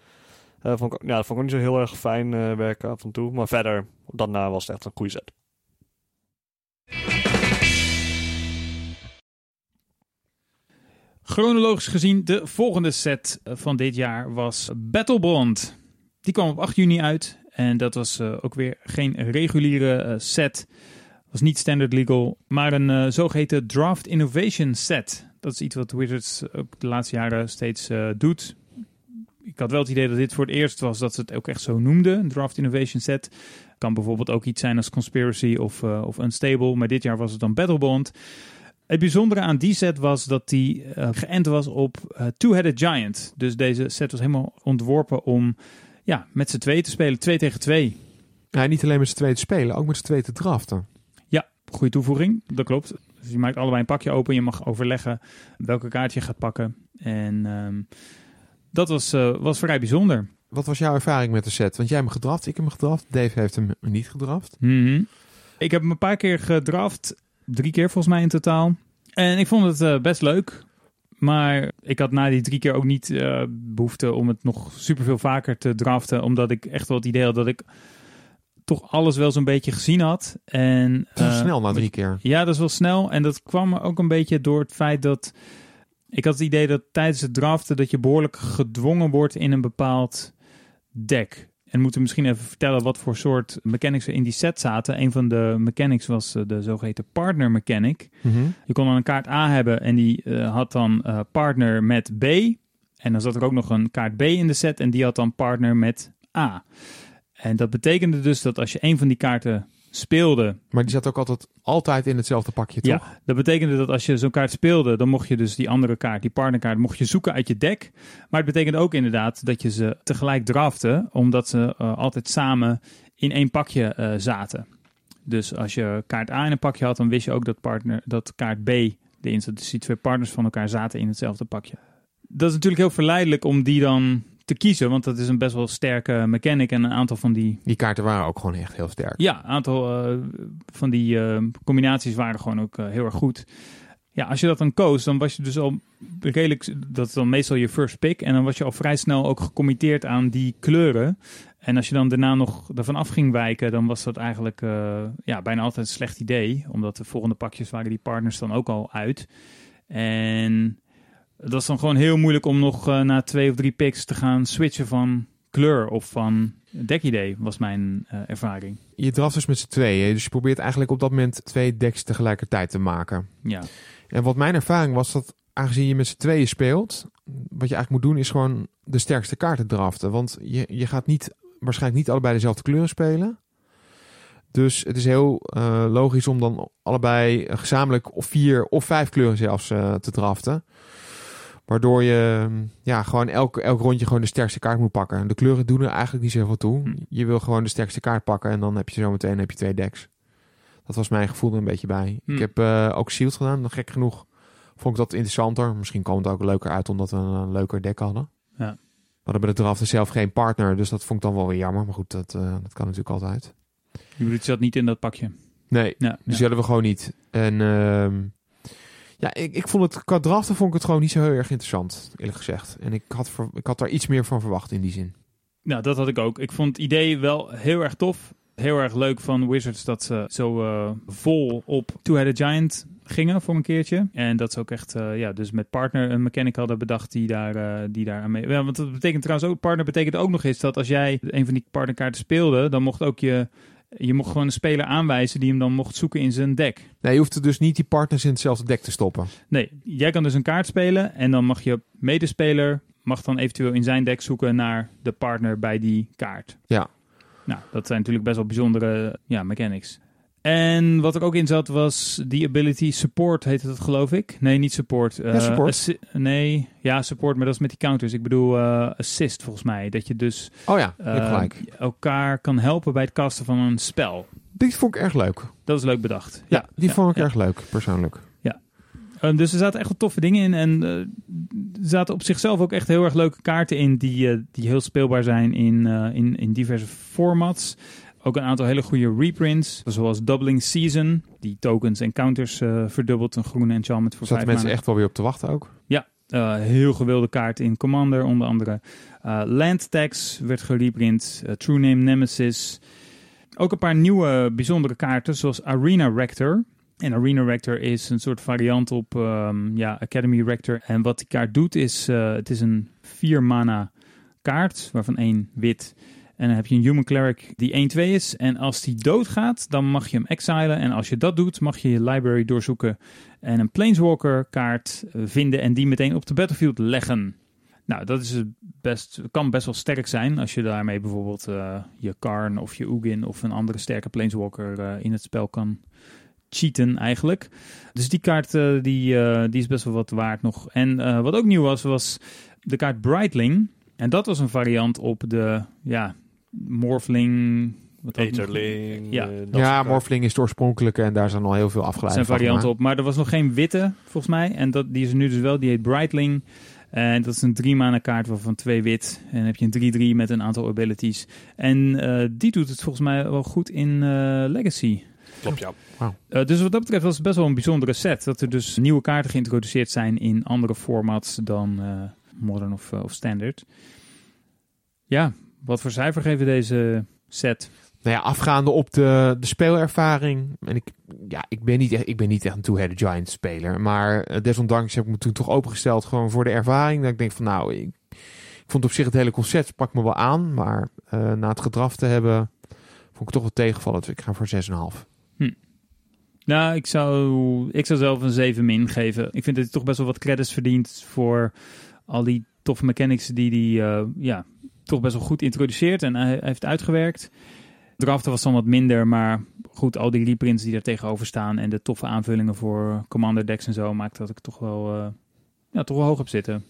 Eh, ja, dat vond ik ook niet zo heel erg fijn eh, werken af en toe. Maar verder, daarna was het echt een goede set. Chronologisch gezien, de volgende set eh, van dit jaar was Battlebond. Die kwam op 8 juni uit. En dat was ook weer geen reguliere set. Was niet standard legal, maar een eh, zogeheten Draft Innovation set. Dat is iets wat Wizards ook de laatste jaren steeds doet. Ik had wel het idee dat dit voor het eerst was dat ze het ook echt zo noemden. Een Draft Innovation set. Kan bijvoorbeeld ook iets zijn als Conspiracy of, eh, of Unstable. Maar dit jaar was het dan Battlebond. Het bijzondere aan die set was dat die eh, geënt was op eh, Two-Headed Giant. Dus deze set was helemaal ontworpen om ja, met z'n twee te spelen. Twee tegen twee. Ja, niet alleen met z'n twee te spelen, ook met z'n twee te draften. Goede toevoeging, dat klopt. Dus je maakt allebei een pakje open. Je mag overleggen welke kaart je gaat pakken. En ehm, dat was, eh, was vrij bijzonder. Wat was jouw ervaring met de set? Want jij hebt hem gedraft, ik heb hem gedraft. Dave heeft hem niet gedraft. Mhm. Ik heb hem een paar keer gedraft. Drie keer volgens mij in totaal. En ik vond het eh, best leuk. Maar ik had na die drie keer ook niet eh, behoefte om het nog superveel vaker te draften. Omdat ik echt wel het idee had dat ik toch alles wel zo'n beetje gezien had. En, snel na drie keer. Ja, dat is wel snel. En dat kwam ook een beetje door het feit dat... Ik had het idee dat tijdens het draften... dat je behoorlijk gedwongen wordt in een bepaald deck. En moeten misschien even vertellen wat voor soort mechanics er in die set zaten. Een van de mechanics was eh, de zogeheten partner mechanic. Mhm. Je kon dan een kaart A hebben en die eh, had dan eh, partner met B. En dan zat er ook nog een kaart B in de set en die had dan partner met A. En dat betekende dus dat als je een van die kaarten speelde, Maar die zat ook altijd, altijd in hetzelfde pakje, toch? ja, dat betekende dat als je zo'n kaart speelde, dan mocht je dus die andere kaart, die partnerkaart, mocht je zoeken uit je deck. Maar het betekende ook inderdaad dat je ze tegelijk drafte, omdat ze eh, altijd samen in één pakje eh, zaten. Dus als je kaart A in een pakje had, dan wist je ook dat, partner, dat kaart B zat. Dus die twee partners van elkaar zaten in hetzelfde pakje. Dat is natuurlijk heel verleidelijk om die dan te kiezen, want dat is een best wel sterke mechanic en een aantal van die Die kaarten waren ook gewoon echt heel sterk. ja, een aantal eh, van die eh, combinaties waren gewoon ook eh, heel erg goed. Ja, als je dat dan koos, dan was je dus al redelijk... Dat is dan meestal je first pick. En dan was je al vrij snel ook gecommitteerd aan die kleuren. En als je dan daarna nog ervan af ging wijken... dan was dat eigenlijk ja, bijna altijd een slecht idee. Omdat de volgende pakjes waren die partners dan ook al uit. En dat is dan gewoon heel moeilijk om nog eh, na twee of drie picks te gaan switchen van kleur of van deckidee, was mijn eh, ervaring. Je draft dus met z'n tweeën. Dus je probeert eigenlijk op dat moment twee decks tegelijkertijd te maken. Ja, En wat mijn ervaring was, dat aangezien je met z'n tweeën speelt... wat je eigenlijk moet doen, is gewoon de sterkste kaarten draften. Want je, je gaat niet, waarschijnlijk niet allebei dezelfde kleuren spelen. Dus het is heel eh, logisch om dan allebei gezamenlijk of vier of vijf kleuren zelfs te draften. Waardoor je mm, ja, gewoon elk, elk rondje gewoon de sterkste kaart moet pakken. De kleuren doen er eigenlijk niet zoveel toe. Hm. Je wil gewoon de sterkste kaart pakken en dan heb je zo meteen heb je twee decks. Dat was mijn gevoel er een beetje bij. Hm. Ik heb eh, ook Shield gedaan. Dan gek genoeg vond ik dat interessanter. Misschien kwam het ook leuker uit omdat we een, leuker deck hadden. Ja. We hadden bij de draften zelf geen partner, dus dat vond ik dan wel weer jammer. Maar goed, dat, eh, dat kan natuurlijk altijd. je bedoelt, zat niet in dat pakje. Nee, Ja, dus ja. die hadden we gewoon niet. En ehm, ja, ik, ik vond het qua vond ik het gewoon niet zo heel erg interessant, eerlijk gezegd. En ik had, ik had daar iets meer van verwacht in die zin. Nou, dat had ik ook. Ik vond het idee wel heel erg tof. Heel erg leuk van Wizards dat ze zo eh, vol op Two-Headed Giant gingen voor een keertje. En dat ze ook echt, eh, ja, dus met partner een mechanic hadden bedacht die daar, eh, die daar aan mee... Want dat betekent trouwens ook, partner betekent ook nog eens dat als jij een van die partnerkaarten speelde, dan mocht ook je... Je mocht gewoon een speler aanwijzen die hem dan mocht zoeken in zijn deck. Nee, je hoeft er dus niet die partners in hetzelfde deck te stoppen. Nee, jij kan dus een kaart spelen en dan mag je medespeler mag dan eventueel in zijn deck zoeken naar de partner bij die kaart. Ja. Nou, dat zijn natuurlijk best wel bijzondere ja, mechanics. En wat er ook in zat was die ability support heette dat geloof ik. Nee, niet support. Eh, support. nee, ja support, maar dat is met die counters. Ik bedoel eh, assist volgens mij. Dat je dus Oh ja, gelijk. elkaar kan helpen bij het casten van een spel. Dit vond ik erg leuk. Dat is leuk bedacht. Ja, die vond ik ja. erg leuk, persoonlijk. Eh, dus er zaten echt wel toffe dingen in. En er zaten op zichzelf ook echt heel erg leuke kaarten in. Die, die heel speelbaar zijn in, in, in diverse formats. Ook een aantal hele goede reprints. Zoals Doubling Season. Die tokens en counters eh, verdubbelt. Een groene enchantment voor Zaten vijf mensen echt wel weer op te wachten ook. Eh, heel gewilde kaart in Commander onder andere. Eh, Land Tax werd gereprint. True Name Nemesis. Ook een paar nieuwe bijzondere kaarten zoals Arena Rector. En Arena Rector is een soort variant op ehm, ja, Academy Rector. En wat die kaart doet is, het is een 4 mana kaart, waarvan één wit. En dan heb je een Human Cleric die 1-2 is. En als die doodgaat, dan mag je hem exilen. En als je dat doet, mag je je library doorzoeken en een Planeswalker kaart eh, vinden en die meteen op de battlefield leggen. Nou, dat is best, kan best wel sterk zijn als je daarmee bijvoorbeeld eh, je Karn of je Ugin of een andere sterke Planeswalker eh, in het spel kan cheaten eigenlijk. Dus die kaart die, die is best wel wat waard nog. En wat ook nieuw was, was de kaart Brightling. En dat was een variant op de ja, Morphling... Wat Etherling. Ja. ja, Morphling is de oorspronkelijke en daar zijn al heel veel afgeleid zijn van varianten op. Maar er was nog geen witte, volgens mij. En dat, die is er nu dus wel. Die heet Brightling. En dat is een 3 mana kaart waarvan twee wit. En dan heb je een 3-3 met een aantal abilities. En eh, die doet het volgens mij wel goed in eh, Legacy. Klopt, ja. Eh, dus wat dat betreft was het best wel een bijzondere set. Dat er dus nieuwe kaarten geïntroduceerd zijn in andere formats dan eh, Modern of, of Standard. Ja, wat voor cijfer geven deze set? Nou ja, afgaande op de, de speelervaring. En ik, ja, ik, ben niet echt, ik ben niet echt een Two-Headed Giant speler. Maar eh, desondanks heb ik me toen toch opengesteld gewoon voor de ervaring. Dat ik denk van nou, ik, ik vond op zich het hele concept sprak me wel aan. Maar eh, na het gedraf te hebben, vond ik toch wel tegenvallen. Dus ik ga voor 6,5. Nou, ik zou, ik zou zelf een 7 min geven. Ik vind dat hij toch best wel wat credits verdient voor al die toffe mechanics die hij eh, ja, toch best wel goed introduceert en hij heeft uitgewerkt. Draften was dan wat minder, maar goed, al die reprints die er tegenover staan en de toffe aanvullingen voor Commander decks en zo maakt dat ik toch wel, eh, ja, toch wel hoog heb zitten.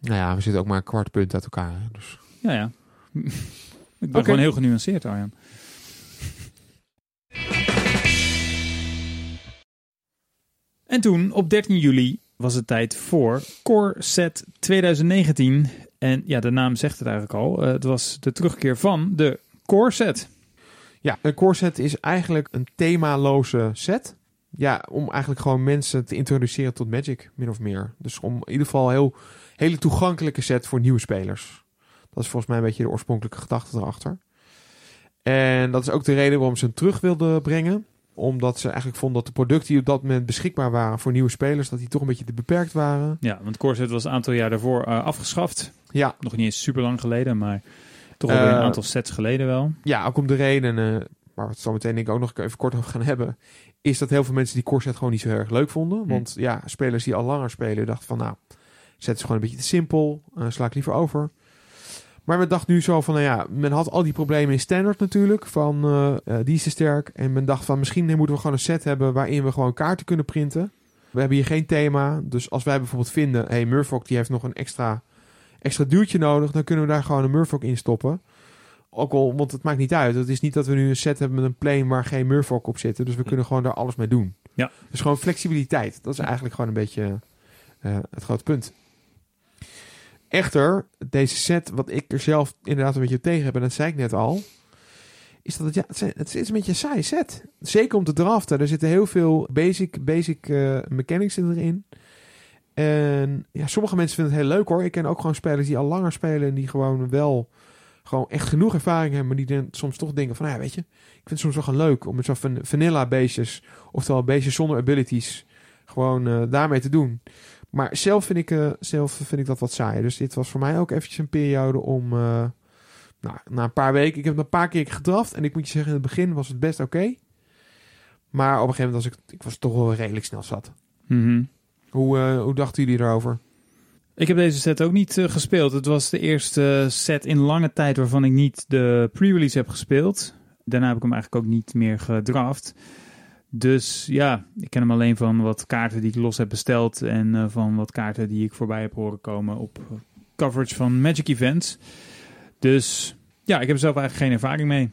Nou ja, we zitten ook maar een kwart punt uit elkaar. Dus. Ja, ja. ik ben gewoon heel genuanceerd, Arjan. En toen, op 13 juli, was het tijd voor Core Set 2019. En ja, de naam zegt het eigenlijk al. Eh, het was de terugkeer van de Core Set. Ja, een core set is eigenlijk een themaloze set. Ja, om eigenlijk gewoon mensen te introduceren tot Magic, min of meer. Dus om in ieder geval een heel, hele toegankelijke set voor nieuwe spelers. Dat is volgens mij een beetje de oorspronkelijke gedachte erachter. En dat is ook de reden waarom ze hem terug wilden brengen. Omdat ze eigenlijk vonden dat de producten die op dat moment beschikbaar waren voor nieuwe spelers, dat die toch een beetje te beperkt waren. Ja, want Core Set was een aantal jaar daarvoor eh, afgeschaft. Ja, Nog niet eens super lang geleden, maar toch alweer een Eh, aantal sets geleden wel. ja ook om de reden, eh, waar we het zo meteen denk ik ook nog even kort over gaan hebben, is dat heel veel mensen die core set gewoon niet zo heel erg leuk vonden. Want ja, spelers die al langer spelen dachten van nou, set is gewoon een beetje te simpel, eh, sla ik liever over. Maar men dacht nu zo van, nou ja, men had al die problemen in standard natuurlijk, van eh, eh, die is te sterk. En men dacht van, misschien moeten we gewoon een set hebben waarin we gewoon kaarten kunnen printen. We hebben hier geen thema, dus als wij bijvoorbeeld vinden, hey, Murfolk die heeft nog een extra, extra duwtje nodig, dan kunnen we daar gewoon een Murfolk in stoppen. Ook al, want het maakt niet uit. Het is niet dat we nu een set hebben met een plane waar geen Murfolk op zitten. Dus we kunnen gewoon daar alles mee doen. Ja. Dus gewoon flexibiliteit. Dat is eigenlijk gewoon een beetje eh, het grote punt. Echter, deze set, wat ik er zelf inderdaad een beetje tegen heb, en dat zei ik net al, is dat het, ja, het is- een beetje een saai set. Zeker om te draften. Er zitten heel veel basic, basic eh, mechanics erin. En ja, sommige mensen vinden het heel leuk hoor. Ik ken ook gewoon spelers die al langer spelen en die gewoon wel gewoon echt genoeg ervaring hebben, maar die dan soms toch denken van, nou ja, weet je, ik vind het soms wel gewoon leuk om met zo'n van- vanilla beestjes, oftewel beestjes zonder abilities, gewoon eh, daarmee te doen. Maar zelf vind, ik, eh, zelf vind ik dat wat saai. Dus dit was voor mij ook eventjes een periode om, eh, nou, na een paar weken, ik heb het een paar keer gedraft en ik moet je zeggen, in het begin was het best oké. Maar op een gegeven moment was ik, ik was toch wel redelijk snel zat. Mhm. Hoe, eh, hoe dachten jullie erover? Ik heb deze set ook niet gespeeld. Het was de eerste set in lange tijd waarvan ik niet de pre-release heb gespeeld. Daarna heb ik hem eigenlijk ook niet meer gedraft. Dus ja, ik ken hem alleen van wat kaarten die ik los heb besteld. En eh, van wat kaarten die ik voorbij heb horen komen op eh, coverage van Magic Events. Dus ja, ik heb er zelf eigenlijk geen ervaring mee.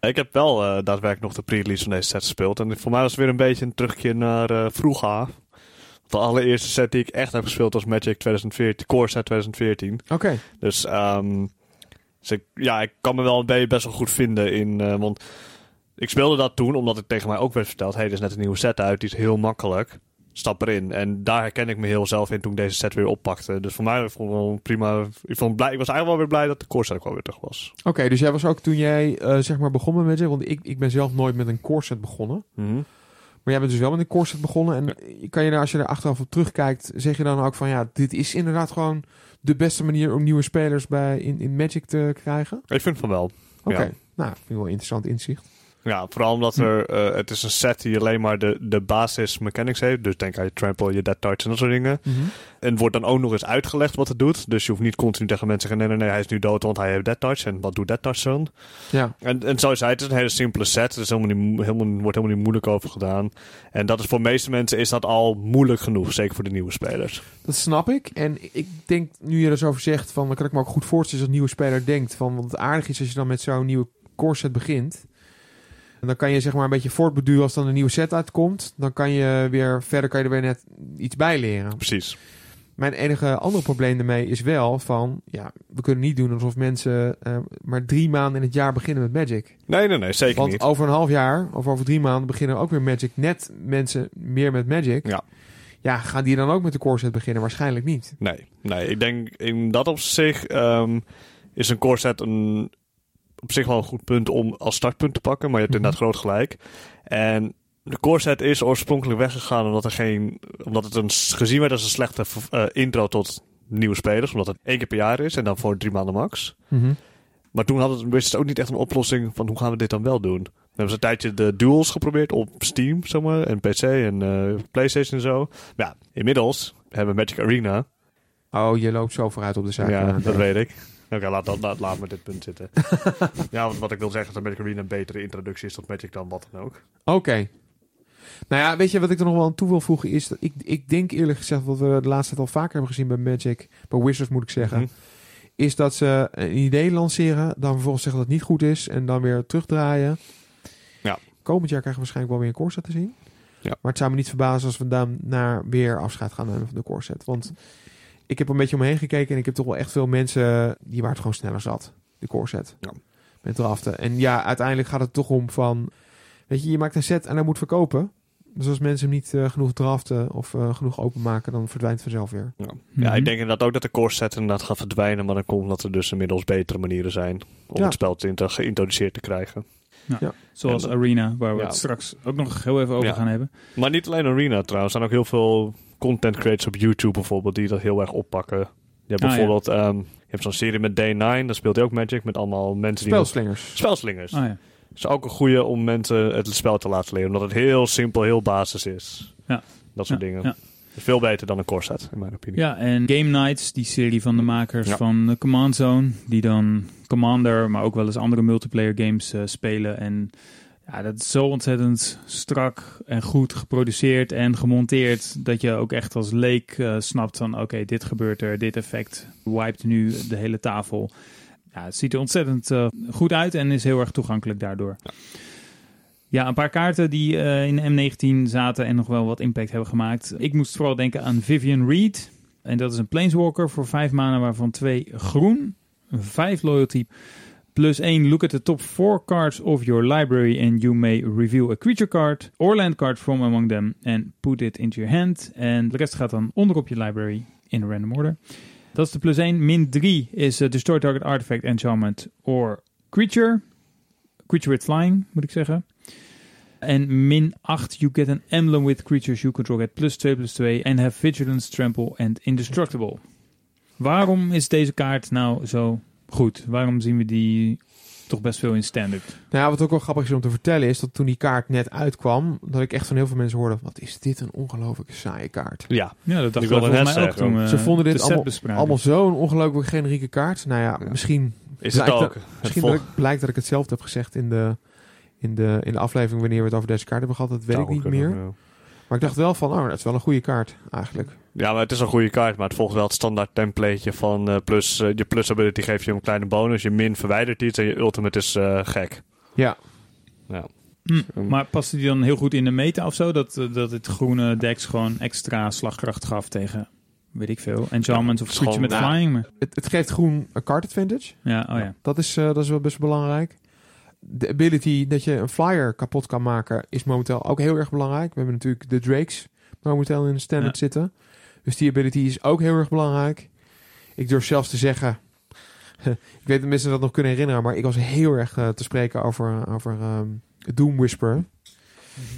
Ik heb wel eh, daadwerkelijk nog de pre-release van deze set gespeeld. En voor mij was het weer een beetje een terugkeer naar eh vroeger. De allereerste set die ik echt heb gespeeld was Magic 2014, Core Set 2014. Oké. Dus, ehm, dus ik, ja, ik kan me wel een beetje best wel goed vinden in. eh, want ik speelde dat toen omdat het tegen mij ook werd verteld: hey, er is net een nieuwe set uit, die is heel makkelijk. Stap erin. En daar herken ik me heel zelf in toen ik deze set weer oppakte. Dus voor mij vond ik wel een prima. Ik, vond blij, ik was eigenlijk wel weer blij dat de core set ook wel weer terug was. Oké, dus jij was ook toen jij eh, zeg maar begonnen met want ik, ik ben zelf nooit met een core set begonnen. Mhm. Maar jij bent dus wel met een core set begonnen. En kan je daar, als je er achteraf op terugkijkt, zeg je dan ook van ja, dit is inderdaad gewoon de beste manier om nieuwe spelers bij in, in Magic te krijgen? Ik vind van wel. Oké, Ja. nou, vind ik wel een interessant inzicht. Ja, vooral omdat er, eh, het is een set die alleen maar de, de basis mechanics heeft. Dus denk aan je trample, je dead touch en dat soort dingen. En wordt dan ook nog eens uitgelegd wat het doet. Dus je hoeft niet continu tegen mensen te zeggen, nee, nee, nee, hij is nu dood, want hij heeft dead touch. En wat doet dead touch dan? Ja, En, en zoals zei, het is een hele simpele set. Er is helemaal niet, helemaal, wordt helemaal niet moeilijk over gedaan. En dat is voor de meeste mensen is dat al moeilijk genoeg. Zeker voor de nieuwe spelers. dat snap ik. En ik denk, nu je er zo over zegt, van, dan kan ik me ook goed voorstellen als een nieuwe speler denkt van, wat het aardig is als je dan met zo'n nieuwe core set begint. En dan kan je zeg maar een beetje voortbeduren als dan een nieuwe set uitkomt. Dan kan je weer verder kan je er weer net iets bij leren. Precies. Mijn enige andere probleem daarmee is wel van... Ja, we kunnen niet doen alsof mensen eh, maar drie maanden in het jaar beginnen met Magic. Nee, nee, nee, zeker Want niet. over een half jaar of over drie maanden beginnen ook weer Magic. Net mensen meer met Magic. Ja. Ja, gaan die dan ook met de core set beginnen? Waarschijnlijk niet. Nee, nee, ik denk in dat opzicht ehm, is een core set een, op zich wel een goed punt om als startpunt te pakken. Maar je hebt Mhm. inderdaad groot gelijk. En de core set is oorspronkelijk weggegaan omdat, er geen, omdat het een, gezien werd als een slechte eh, intro tot nieuwe spelers. Omdat het één keer per jaar is en dan voor drie maanden max. Maar toen hadden ze ook niet echt een oplossing van hoe gaan we dit dan wel doen. We hebben ze een tijdje de duels geprobeerd op Steam, zeg maar, en PC en eh, PlayStation en zo. Maar ja, inmiddels hebben we Magic Arena. Oh, je loopt zo vooruit op de zaak. ja, dat weet ik. Oké, laat, laat, laat, laat me dit punt zitten. ja, want wat ik wil zeggen is dat Magic Arena een betere introductie is tot Magic dan wat dan ook. Oké. Nou ja, weet je wat ik er nog wel aan toe wil voegen is dat ik, ik denk eerlijk gezegd wat we de laatste tijd al vaker hebben gezien bij Magic, bij Wizards moet ik zeggen, Mhm. is dat ze een idee lanceren, dan vervolgens zeggen dat het niet goed is en dan weer terugdraaien. Ja. Komend jaar krijgen we waarschijnlijk wel weer een core set te zien. Ja. Maar het zou me niet verbazen als we naar weer afscheid gaan nemen van de core set. Want ik heb een beetje omheen gekeken en ik heb toch wel echt veel mensen die waren het gewoon sneller zat, de core set. Ja. Met draften. En ja, uiteindelijk gaat het toch om van, weet je, je maakt een set en hij moet verkopen. Dus als mensen hem niet eh, genoeg draften of eh, genoeg openmaken, dan verdwijnt het vanzelf weer. Ja. Mhm. ja, ik denk inderdaad ook dat de core set inderdaad gaat verdwijnen. Maar dan komt dat er dus inmiddels betere manieren zijn om Ja. het spel te inter- geïntroduceerd te krijgen. Zoals En- Arena, waar we Ja. het straks ook nog heel even over Ja. gaan hebben. Maar niet alleen Arena trouwens. Er zijn ook heel veel content creators op YouTube bijvoorbeeld die dat heel erg oppakken. Je hebt Ah, bijvoorbeeld ehm, je hebt zo'n serie met Day 9, daar speelt hij ook Magic met allemaal mensen die... Spelslingers. Spelslingers. Oh ja. Is ook een goede om mensen het spel te laten leren. Omdat het heel simpel, heel basis is. Ja. Dat soort Ja, dingen. ja. Veel beter dan een core set, in mijn opinie. Ja, en Game Nights, die serie van de makers Ja. van Command Zone, die dan Commander, maar ook wel eens andere multiplayer games eh, spelen. En ja, dat is zo ontzettend strak en goed geproduceerd en gemonteerd, dat je ook echt als leek eh, snapt van, oké, dit gebeurt er, dit effect wiped nu de hele tafel. Ja, het ziet er ontzettend eh, goed uit en is heel erg toegankelijk daardoor. Ja. Ja, een paar kaarten die eh, in de M19 zaten en nog wel wat impact hebben gemaakt. Ik moest vooral denken aan Vivian Reed. En dat is een Planeswalker voor vijf maanden, waarvan twee groen, vijf loyalty, plus één look at the top four cards of your library and you may reveal a creature card or land card from among them and put it into your hand. En de rest gaat dan onderop je library in random order. Dat is de plus 1. Min 3 is uh, destroy target artifact, enchantment or creature. Creature with flying, moet ik zeggen. En min 8, you get an emblem with creatures you control. Get plus 2, plus 2. And have vigilance, trample and indestructible. Waarom is deze kaart nou zo goed? Waarom zien we die toch best veel in standard? Nou ja, wat ook wel grappig is om te vertellen is dat toen die kaart net uitkwam, dat ik echt van heel veel mensen hoorde, wat is dit een ongelooflijk saaie kaart. Ja, Ja, dat dacht Ik net mij ook toen we Ze vonden dit allemaal- zo'n ongelooflijk generieke kaart. Nou ja, Ja. misschien, is het Blijkt ook. Misschien dat ik, blijkt dat ik hetzelfde heb gezegd in de, in, de, in de aflevering wanneer we het over deze kaart hebben gehad. Dat weet ik niet meer. ja. Maar ik dacht wel van, oh, dat is wel een goede kaart eigenlijk. Ja, maar het is een goede kaart, maar het volgt wel het standaard templateje van eh, plus, eh, je plus ability geeft je een kleine bonus, je min verwijdert iets en je ultimate is eh, gek. Ja, Ja. Hm, Um, Maar paste die dan heel goed in de meta of zo? Dat, dat het groene dex gewoon extra slagkracht gaf tegen, weet ik veel, enchantments Ja, of creature met flying? Maar, het, het geeft groen een card advantage. ja, oh ja. Dat is, eh, dat is wel best belangrijk. De ability dat je een flyer kapot kan maken is momenteel ook heel erg belangrijk. We hebben natuurlijk de Drakes momenteel in de standard Ja. zitten. Dus die ability is ook heel erg belangrijk. Ik durf zelfs te zeggen... ik weet dat mensen dat nog kunnen herinneren... maar ik was heel erg eh, te spreken over, over ehm, Doom Whisper.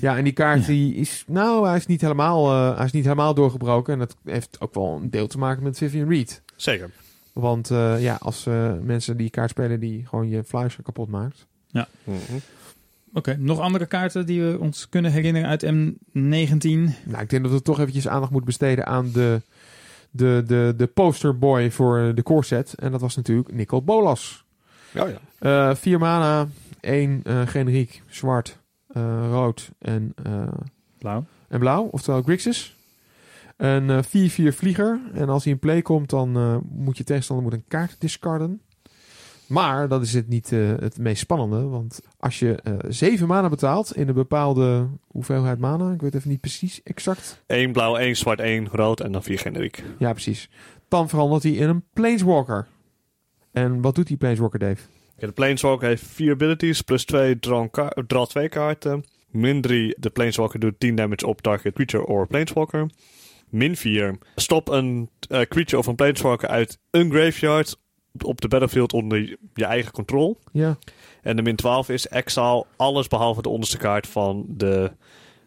Ja, en die kaart Ja. die is... Nou, hij is, niet helemaal, eh, hij is niet helemaal doorgebroken. En dat heeft ook wel een deel te maken met Vivian Reed. Zeker. Want eh, ja, als eh, mensen die kaart spelen die gewoon je flyers kapot maakt. Mhm. Oké, nog andere kaarten die we ons kunnen herinneren uit M19? Nou, ik denk dat we toch eventjes aandacht moeten besteden aan de, de, de, de posterboy voor de core set. En dat was natuurlijk Nicol Bolas. Ja, ja. Eh vier mana, één eh generiek, zwart, eh, rood en, eh, Blauw. en blauw. Oftewel Grixis. Een eh 4-4 vlieger. En als hij in play komt, dan eh, moet je tegenstander moet een kaart discarden. Maar dat is het niet eh, het meest spannende. Want als je eh 7 mana betaalt in een bepaalde hoeveelheid mana, ik weet even niet precies exact. 1 blauw, 1 zwart, 1 rood en dan 4 generiek. Ja, precies. Dan verandert hij in een Planeswalker. En wat doet die Planeswalker, Dave? Ja, de Planeswalker heeft 4 abilities, plus 2 draw, 2 kaarten. Min 3, de Planeswalker doet 10 damage op target creature or Planeswalker. Min 4, stop een eh, creature of een Planeswalker uit een graveyard op de battlefield onder je- eigen control. Ja. En de min 12 is exile alles behalve de onderste kaart van de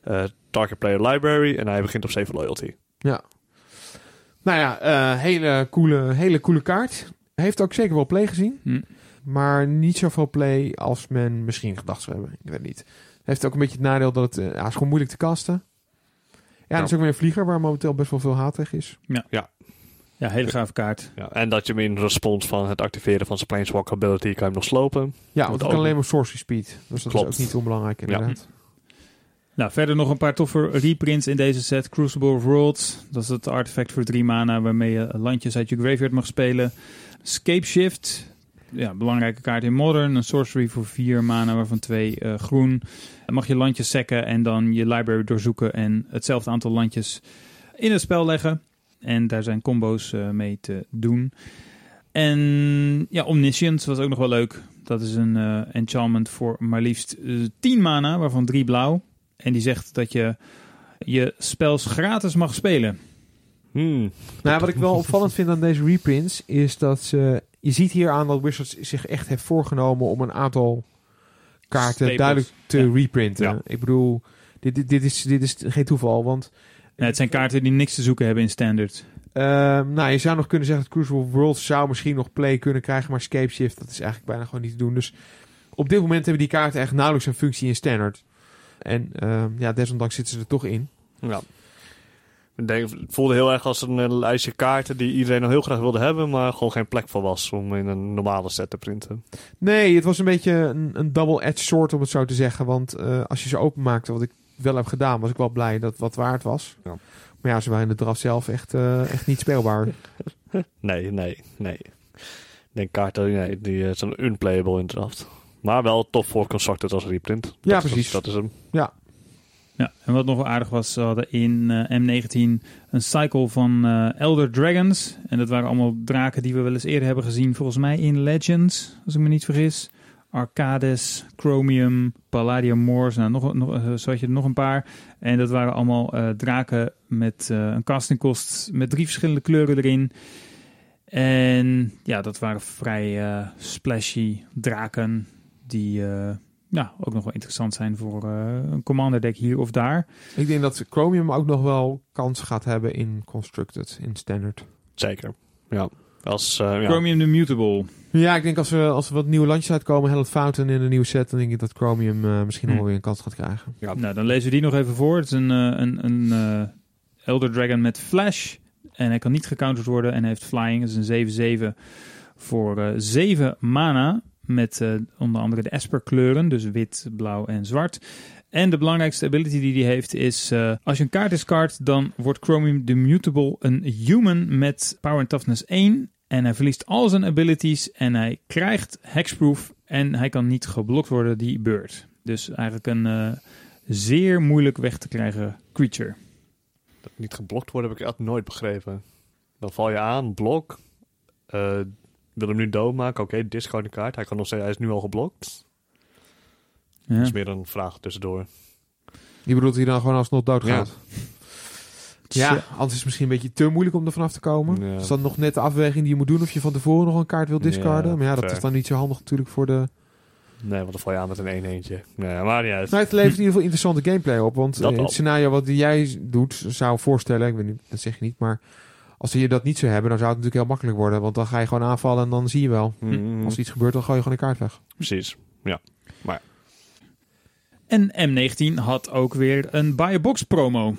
eh, target player library. En hij begint op 7 loyalty. Nou ja, eh, hele, coole, hele coole kaart. Heeft ook zeker wel play gezien. Hm. Maar niet zoveel play als men misschien gedacht zou hebben. Ik weet het niet. Heeft ook een beetje het nadeel dat het, eh, ja, is gewoon moeilijk te casten. Ja, dat is ook weer een vlieger waar momenteel best wel veel haat tegen is. Ja, hele gave kaart. Ja, en dat je hem in respons van het activeren van zijn Planeswalker ability kan je hem nog slopen. Ja, want het kan alleen maar sorcery speed. Dus dat Klopt. is ook niet onbelangrijk inderdaad. Nou, verder nog een paar toffe reprints in deze set. Crucible of Worlds. Dat is het artefact voor drie mana waarmee je landjes uit je graveyard mag spelen. Scape Shift. Ja, belangrijke kaart in Modern. Een sorcery voor vier mana, waarvan twee eh, groen. Mag je landjes sacken en dan je library doorzoeken en hetzelfde aantal landjes in het spel leggen. En daar zijn combo's eh, mee te doen. En ja, Omniscience was ook nog wel leuk. Dat is een eh, enchantment voor maar liefst eh, 10 mana, waarvan drie blauw. En die zegt dat je je spels gratis mag spelen. Hmm. Nou, wat ik wel opvallend vind aan deze reprints is dat ze... Je ziet hier aan dat Wizards zich echt heeft voorgenomen om een aantal kaarten Staples. duidelijk te Ja. reprinten. Ja. Ik bedoel, dit, dit, dit, is, dit is geen toeval, want... Ja, het zijn kaarten die niks te zoeken hebben in standard. Ehm, nou, je zou nog kunnen zeggen dat Crucible Worlds zou misschien nog play kunnen krijgen, maar Scape Shift, dat is eigenlijk bijna gewoon niet te doen. Dus op dit moment hebben die kaarten echt nauwelijks een functie in standard. En ehm, ja, desondanks zitten ze er toch in. Ja. Ik denk, het voelde heel erg als een lijstje kaarten die iedereen nog heel graag wilde hebben, maar gewoon geen plek voor was om in een normale set te printen. Nee, het was een beetje een, een double-edged sword om het zo te zeggen. Want eh, als je ze openmaakte, wat ik wel heb gedaan, was ik wel blij dat het wat waard was. Ja. Maar ja, ze waren in de draf zelf echt, eh, echt niet speelbaar. Nee, nee, nee. Ik denk kaarten nee, die eh, zijn unplayable in draft. Maar wel tof voor constructed als reprint. Ja, Dat is- precies. Dat is hem. Ja, en wat nog wel aardig was, ze hadden in eh, M19 een cycle van eh, Elder Dragons. En dat waren allemaal draken die we wel eens eerder hebben gezien, volgens mij in Legends, als ik me niet vergis. Arcades, Chromium, Palladium Moors, nou, nog, nog, eh, zo had je er nog een paar. En dat waren allemaal eh, draken met eh, een castingkost met drie verschillende kleuren erin. En ja, dat waren vrij eh, splashy draken die eh, ja, ook nog wel interessant zijn voor eh, een commander deck hier of daar. ik denk dat Chromium ook nog wel kans gaat hebben in Constructed, in Standard. Zeker. Ja. Als, eh, ja. Chromium the Mutable. Ja, ik denk als er, als er wat nieuwe landjes uitkomen, Hell Fountain in een nieuwe set, dan denk ik dat Chromium eh, misschien nog Hm. wel weer een kans gaat krijgen. Ja. Nou, dan lezen we die nog even voor. Het is een, eh, een, een eh, Elder Dragon met Flash. En hij kan niet gecounterd worden en hij heeft Flying. Dat is een 7-7 voor eh 7 mana. Met eh, onder andere de Esper kleuren. Dus wit, blauw en zwart. En de belangrijkste ability die hij heeft is... eh, als je een kaart discard, dan wordt Chromium the Mutable een human met Power and Toughness 1. En hij verliest al zijn abilities en hij krijgt Hexproof. En hij kan niet geblokt worden die beurt. Dus eigenlijk een eh, zeer moeilijk weg te krijgen creature. Dat niet geblokt worden heb ik echt nooit begrepen. Dan val je aan, blok. eh, wil hem nu doodmaken. Oké, discard een kaart. Hij, kan nog steeds, hij is nu al geblokt. Ja. Dat is meer een vraag tussendoor. Die bedoelt hij dan gewoon alsnog doodgaat. Ja. Ja, anders is het misschien een beetje te moeilijk om er vanaf te komen. Ja. Is dan nog net de afweging die je moet doen of je van tevoren nog een kaart wil discarden. Ja, maar ja, dat fair. is dan niet zo handig natuurlijk voor de... Nee, want dan val je aan met een 1 eentje. Nee, maar niet uit. Nou, het levert in ieder geval interessante gameplay op. Want Dat eh, het scenario wat jij doet, zou voorstellen, ik weet niet, dat zeg je niet, maar als je dat niet zou hebben, dan zou het natuurlijk heel makkelijk worden. Want dan ga je gewoon aanvallen en dan zie je wel. Mhm, Als er iets gebeurt, dan gooi je gewoon een kaart weg. Precies. En M19 had ook weer een buy a box promo.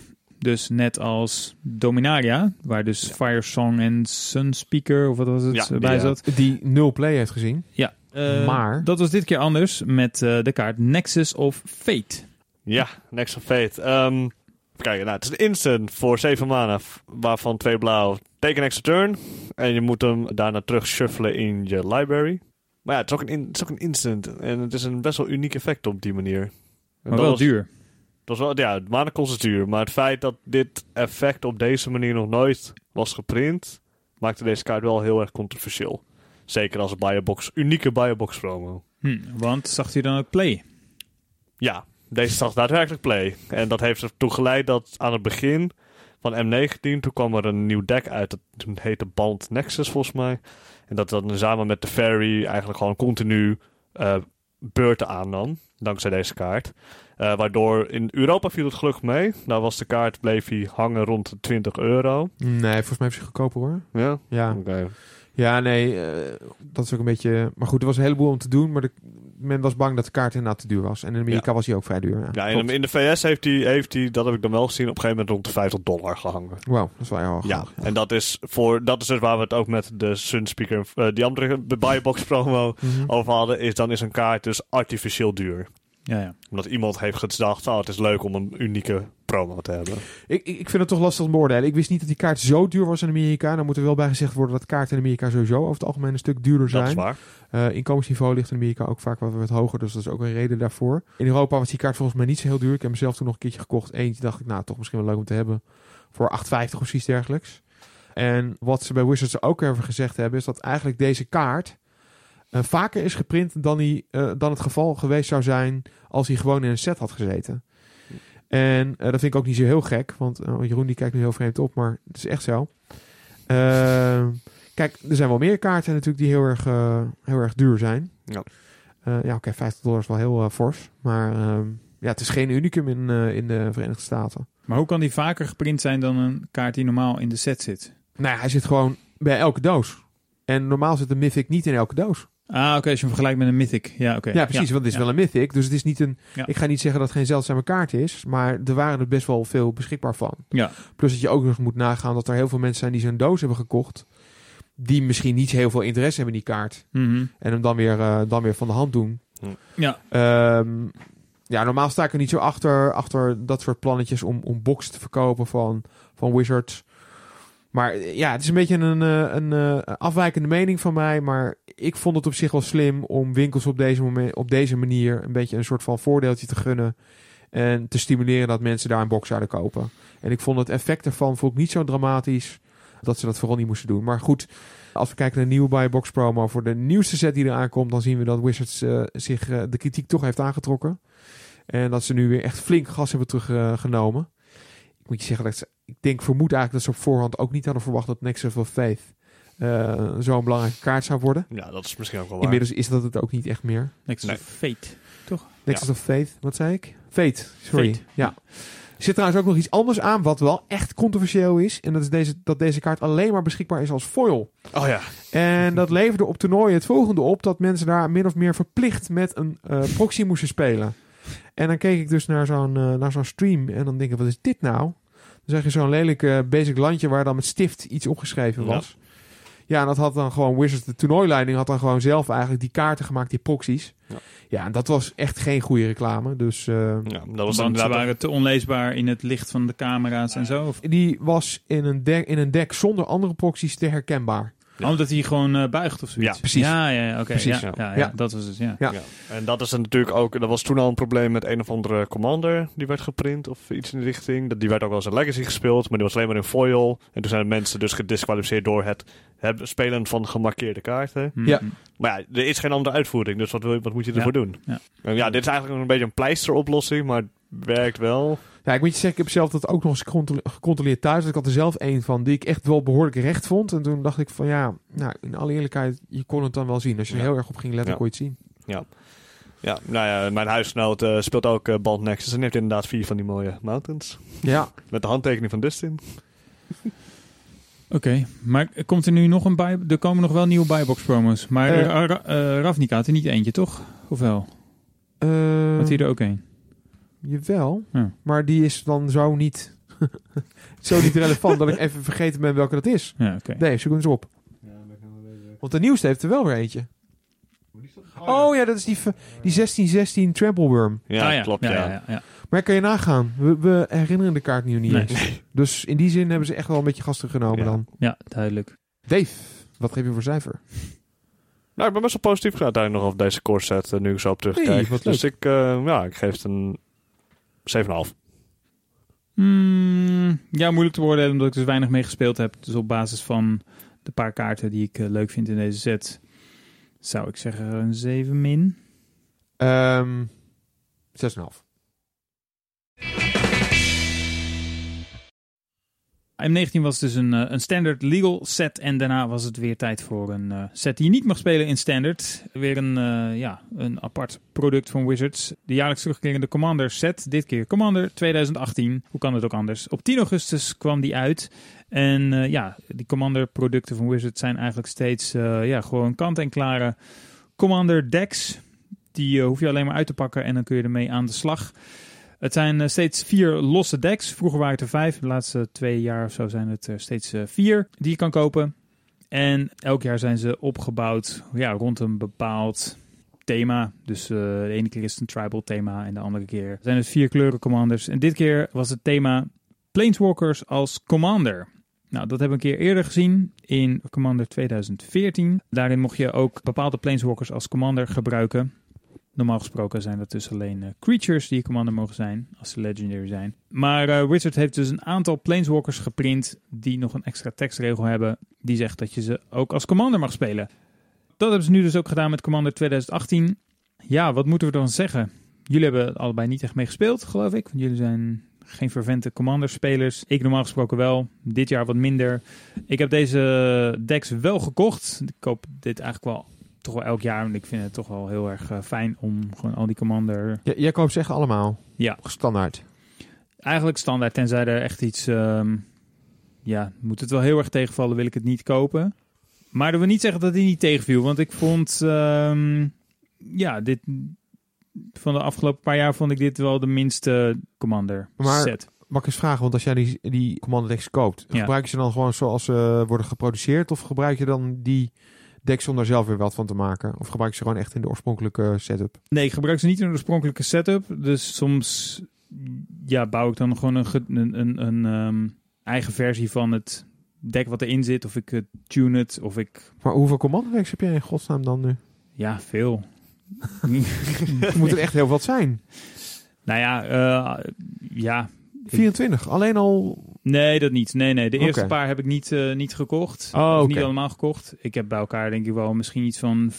Dus net als Dominaria, waar dus Fire Song en Sunspeaker, of wat was het, Ja, eh, die, bij ja. zat. Die nul play heeft gezien. Ja. Eh, Maar- Dat was dit keer anders met eh, de kaart Nexus of Fate. Ja, Next of Fate. Ehm, even kijken, nou, het is een instant voor 7 mana, waarvan 2 blauw. Take an extra turn. En je moet hem daarna terug shuffelen in je library. Maar ja, het is, ook een in- het is ook een instant. En het is een best wel uniek effect op die manier. En Maar wel was- duur. Dat was wel, ja, het is duur. Maar het feit dat dit effect op deze manier nog nooit was geprint, maakte deze kaart wel heel erg controversieel. Zeker als een biobox, unieke biobox promo. Hm, want zag hij dan ook play? Ja, deze zag daadwerkelijk play. En dat heeft ertoe geleid dat aan het begin van M19, toen kwam er een nieuw deck uit. Dat toen heette Band Nexus volgens mij. En dat dan samen met de Fairy eigenlijk gewoon continu eh, beurten aannam. Dankzij deze kaart. Eh, waardoor in Europa viel het gelukkig mee. Daar was de kaart, bleef hij hangen rond de 20 euro. Nee, volgens mij is hij goedkoper hoor. Ja, Ja, oké. ja nee, eh, dat is ook een beetje... Maar goed, er was een heleboel om te doen, maar de, men was bang dat de kaart inderdaad te duur was. En in Amerika was hij ook vrij duur. Ja, in, in de VS heeft hij, heeft hij, dat heb ik dan wel gezien, op een gegeven moment rond de 50 dollar gehangen. Wauw, dat is wel heel erg Ja, hoog. en dat is, voor, dat is dus waar we het ook met de Sunspeaker, eh die andere de Buybox promo Mhm. over hadden, is dan is een kaart dus artificieel duur. Ja, ja. Omdat iemand heeft gedacht, oh, het is leuk om een unieke promo te hebben. Ik, ik ik vind het toch lastig om te beoordelen. Ik wist niet dat die kaart zo duur was in Amerika. Dan moet er wel bij gezegd worden dat kaarten in Amerika sowieso over het algemeen een stuk duurder Dat is zijn. waar. Eh inkomensniveau ligt in Amerika ook vaak wat, wat hoger, dus dat is ook een reden daarvoor. In Europa was die kaart volgens mij niet zo heel duur. Ik heb mezelf toen nog een keertje gekocht. Eentje dacht ik, nou, toch misschien wel leuk om te hebben. Voor 8,50 of zoiets dergelijks. En wat ze bij Wizards ook even gezegd hebben, is dat eigenlijk deze kaart eh, vaker is geprint dan, die, eh, dan het geval geweest zou zijn als hij gewoon in een set had gezeten. En eh, dat vind ik ook niet zo heel gek, want eh, Jeroen die kijkt nu heel vreemd op, maar het is echt zo. Eh, kijk, er zijn wel meer kaarten natuurlijk die heel erg, heel erg duur zijn. Ja. Eh, ja, oké, 50 dollar is wel heel fors. Maar ehm, ja, het is geen unicum in, eh, in de Verenigde Staten. Maar hoe kan die vaker geprint zijn dan een kaart die normaal in de set zit? Nou ja, hij zit gewoon bij elke doos. En normaal zit een Mythic niet in elke doos. Ah, oké, als je hem vergelijkt met een Mythic. Ja, oké. Ja, precies, want het is ja. wel een Mythic. Dus het is niet een... Ja. Ik ga niet zeggen dat het geen zeldzame kaart is. Maar er waren er best wel veel beschikbaar van. Ja, Plus dat je ook nog moet nagaan dat er heel veel mensen zijn die zo'n doos hebben gekocht. Die misschien niet heel veel interesse hebben in die kaart. Mhm. En hem dan weer, eh, dan weer van de hand doen. ja. Ehm, ja, normaal sta ik er niet zo achter, achter dat soort plannetjes om, om box te verkopen van, van Wizards. Maar eh, ja, het is een beetje een, eh, een eh, afwijkende mening van mij. Maar ik vond het op zich wel slim om winkels op deze, moment, op deze manier een beetje een soort van voordeeltje te gunnen. En te stimuleren dat mensen daar een box zouden kopen. En ik vond het effect ervan vond ik niet zo dramatisch dat ze dat vooral niet moesten doen. Maar goed, als we kijken naar de nieuwe buy box promo voor de nieuwste set die eraan komt, dan zien we dat Wizards eh, zich eh, de kritiek toch heeft aangetrokken. En dat ze nu weer echt flink gas hebben teruggenomen. ik moet je zeggen dat ze, ik denk, vermoed eigenlijk dat ze op voorhand ook niet hadden verwacht dat Nexus of Faith eh, zo'n belangrijke kaart zou worden. Ja, dat is misschien ook wel waar. Inmiddels is dat het ook niet echt meer. Nexus Nee. of Fate. Nexus of Faith, wat zei ik? Fate, sorry. Fate. Ja. Er zit trouwens ook nog iets anders aan wat wel echt controversieel is. En dat is deze, dat deze kaart alleen maar beschikbaar is als foil. Oh ja. En dat leverde op toernooien het volgende op: dat mensen daar min of meer verplicht met een eh, proxy moesten spelen. En dan keek ik dus naar zo'n eh, naar zo'n stream en dan denk ik: wat is dit nou? Dan zag je zo'n lelijk eh, basic landje waar dan met stift iets opgeschreven was. Ja, en dat had dan gewoon Wizards, de toernooileiding had dan gewoon zelf eigenlijk die kaarten gemaakt, die proxies. Ja. Ja, en dat was echt geen goede reclame. Dus eh, ja dat was Want ze waren te onleesbaar in het licht van de camera's en zo. Of, die was in een, deck, in een deck zonder andere proxies te herkenbaar. Ja. Omdat hij gewoon eh, buigt of zoiets. Ja, precies. Ja, ja, ja, oké. Precies, ja, ja. ja, ja, Ja. dat was het, ja. Ja. Ja. En dat is natuurlijk ook... Er was toen al een probleem met een of andere commander die werd geprint of iets in die richting. Dat- Die werd ook wel eens in Legacy gespeeld, maar die was alleen maar in foil. En toen zijn mensen dus gedisqualificeerd door het spelen van gemarkeerde kaarten. Mhm. Ja. Maar ja, er is geen andere uitvoering, dus wat, wil je- wat moet je ervoor doen? Ja. En ja, dit is eigenlijk een beetje een pleisteroplossing, maar het werkt wel. Ja, ik moet je zeggen, ik heb zelf dat ook nog eens gecontrole- gecontroleerd thuis. Ik had er zelf een van die ik echt wel behoorlijk recht vond. En toen dacht ik van ja, nou, in alle eerlijkheid, je kon het dan wel zien. Als je er Ja. heel erg op ging letten, Ja. kon je het zien. Ja, nou ja, mijn huisgenoot eh, speelt ook eh, Band Nexus en heeft inderdaad vier van die mooie mountains. Ja, Met de handtekening van Dustin. Oké, maar komt er nu nog een bij? Er komen nog wel nieuwe buybox promos. Maar Ra- eh, Ravnica had er niet eentje, toch? Of wel? Eh, Had hij er ook een? Jawel. Ja. Maar die is dan zo niet, zo niet relevant dat ik even vergeten ben welke dat is. Ja, oké. Nee, zoek hem eens op. Want de nieuwste heeft er wel weer eentje. Oh ja, dat is die, die 1616 Trample Worm. Ja, Ah, ja. klopt, ja. ja. ja, ja, ja. Maar kan je nagaan, we, we herinneren de kaart nu niet Nee. eens. Dus in die zin hebben ze echt wel een beetje gasten genomen Ja. dan. Ja, duidelijk. Dave, wat geef je voor cijfer? Nou, ik ben best wel positief uiteindelijk nog over deze core set, nu ik zo op terugkijk. Hey, dus ik, eh, ja, ik geef het een 7,5. Hmm, ja, moeilijk te beoordelen omdat ik dus weinig mee gespeeld heb. Dus op basis van de paar kaarten die ik eh, leuk vind in deze set, zou ik zeggen een 7 min. Ehm 6,5. M19 was dus een, eh, een standard legal set. En daarna was het weer tijd voor een eh, set die je niet mag spelen in standard. Weer een, eh, ja, een apart product van Wizards. De jaarlijks terugkerende Commander set. Dit keer Commander 2018. Hoe kan het ook anders? Op 10 augustus kwam die uit. En ja, die Commander producten van Wizards zijn eigenlijk steeds ja, gewoon kant-en-klare Commander decks. Die hoef je alleen maar uit te pakken en dan kun je ermee aan de slag. Het zijn eh, steeds vier losse decks. Vroeger waren het er vijf. De laatste twee jaar of zo zijn het er steeds eh, vier die je kan kopen. En elk jaar zijn ze opgebouwd ja, rond een bepaald thema. Dus eh, de ene keer is het een tribal thema en de andere keer zijn het vier kleuren commanders. En dit keer was het thema Planeswalkers als commander. Nou, dat hebben we een keer eerder gezien in Commander 2014. Daarin mocht je ook bepaalde Planeswalkers als commander gebruiken. Normaal gesproken zijn dat dus alleen eh, creatures die commander mogen zijn, als ze legendary zijn. Maar eh, Wizard heeft dus een aantal planeswalkers geprint die nog een extra tekstregel hebben die zegt dat je ze ook als commander mag spelen. Dat hebben ze nu dus ook gedaan met Commander 2018. Ja, wat moeten we dan zeggen? Jullie hebben allebei niet echt mee gespeeld, geloof ik. Want jullie zijn geen vervente commander-spelers. Ik normaal gesproken wel. Dit jaar wat minder. Ik heb deze decks wel gekocht. Ik koop dit eigenlijk wel toch wel elk jaar. Want ik vind het toch wel heel erg eh, fijn om gewoon al die commander... J- jij koopt ze echt allemaal? Ja. Standaard? Eigenlijk standaard, tenzij er echt iets... ehm, ja, moet het wel heel erg tegenvallen, wil ik het niet kopen. Maar dat wil niet zeggen dat hij niet tegenviel. Want ik vond... ehm, ja, dit... Van de afgelopen paar jaar vond ik dit wel de minste commander Maar- set. Mag ik eens vragen, want als jij die, die Commander decks koopt, Ja. gebruik je ze dan gewoon zoals ze worden geproduceerd? Of gebruik je dan die decks om daar zelf weer wat van te maken? Of gebruik je ze gewoon echt in de oorspronkelijke setup? Nee, ik gebruik ze niet in de oorspronkelijke setup. Dus soms ja, bouw ik dan gewoon een, een, een, een ehm, eigen versie van het deck wat erin zit. Of ik tune het, of ik... Maar hoeveel Commander decks heb jij in godsnaam dan nu? Ja, veel. Moet er echt heel wat zijn. nou ja, eh, ja. 24, alleen al... Nee, dat niet. Nee, nee. De eerste paar heb ik niet, eh, niet gekocht. Oh, oké. niet allemaal gekocht. Ik heb bij elkaar denk ik wel misschien iets van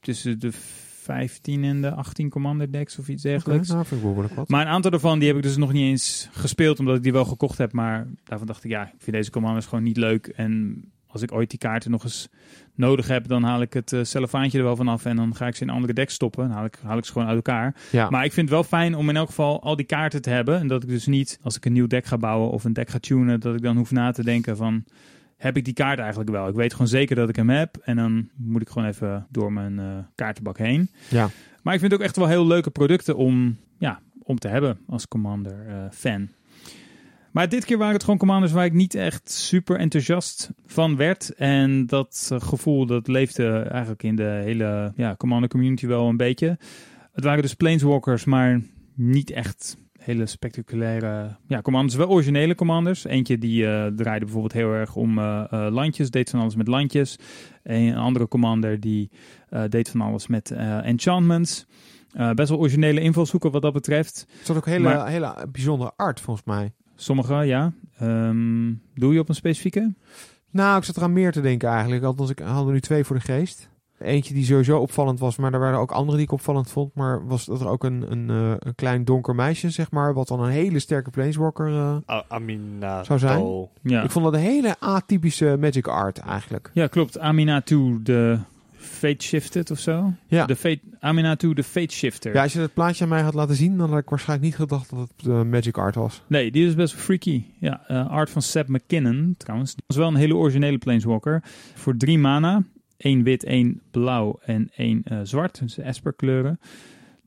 tussen de 15 en de 18 commander decks of iets dergelijks. nou, ik wat. Maar een aantal daarvan die heb ik dus nog niet eens gespeeld, omdat ik die wel gekocht heb. Maar daarvan dacht ik, ja, ik vind deze commanders gewoon niet leuk. En als ik ooit die kaarten nog eens nodig heb, dan haal ik het uh, cellofaantje er wel vanaf en dan ga ik ze in andere decks stoppen. Dan haal ik, haal ik ze gewoon uit elkaar. ja. Maar ik vind het wel fijn om in elk geval al die kaarten te hebben. En dat ik dus niet, als ik een nieuw deck ga bouwen of een deck ga tunen, dat ik dan hoef na te denken van... Heb ik die kaart eigenlijk wel? Ik weet gewoon zeker dat ik hem heb. En dan moet ik gewoon even door mijn eh, kaartenbak heen. ja. Maar ik vind het ook echt wel heel leuke producten om, ja, om te hebben als Commander eh, fan. Maar dit keer waren het gewoon commanders waar ik niet echt super enthousiast van werd. En dat eh, gevoel dat leefde eigenlijk in de hele ja, Commander community wel een beetje. Het waren dus Planeswalkers, maar niet echt hele spectaculaire ja, commanders. Wel originele commanders. Eentje die eh, draaide bijvoorbeeld heel erg om eh, landjes, deed van alles met landjes. En een andere commander die deed van alles met enchantments. Best wel originele invalshoeken wat dat betreft. Het is ook hele, Maar- hele bijzondere art, volgens mij. Sommige, ja. Ehm, doe je op een specifieke? Nou, ik zat eraan meer te denken eigenlijk. Althans, ik had er nu twee voor de geest. Eentje die sowieso opvallend was, maar er waren ook andere die ik opvallend vond. Maar was dat er ook een, een, eh, een klein donker meisje, zeg maar, wat dan een hele sterke planeswalker... eh, Aminato. Zou zijn? Ja, Ik vond dat een hele atypische magic art eigenlijk. ja klopt. Aminatu, de Fate Shifted of zo. Ja. De Fate, Aminatu, de Fate Shifter. Ja, als je het plaatje aan mij had laten zien, dan had ik waarschijnlijk niet gedacht dat het eh, magic art was. Nee, die is best freaky. Ja, eh, art van Seb McKinnon trouwens. Dat is wel een hele originele Planeswalker. Voor drie mana. één wit, één blauw en één eh, zwart. Dus Esper kleuren.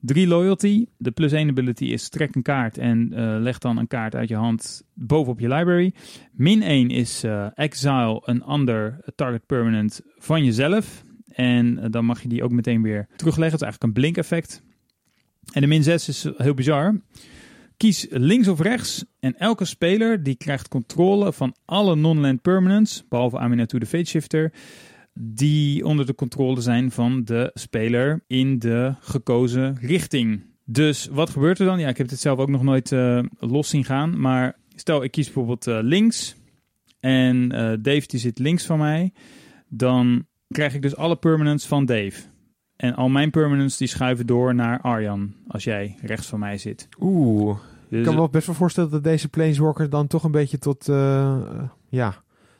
Drie loyalty. De plus 1 ability is trek een kaart en leg dan een kaart uit je hand bovenop je library. Min 1 is exile een ander target permanent van jezelf. En eh, dan mag je die ook meteen weer terugleggen. Het is eigenlijk een blink effect. En de min 6 is heel bizar. Kies links of rechts en elke speler die krijgt controle van alle non-land permanents, behalve Aminatu de Fate Shifter, die onder de controle zijn van de speler in de gekozen richting. Dus wat gebeurt er dan? Ja, ik heb dit zelf ook nog nooit eh, los zien gaan. Maar stel, ik kies bijvoorbeeld eh, links. En eh, Dave die zit links van mij. Dan krijg ik dus alle permanents van Dave. En al mijn permanents die schuiven door naar Arjan. Als jij rechts van mij zit. Oeh, Dus, ik kan me wel best wel voorstellen dat deze Planeswalker dan toch een beetje tot... eh, ja,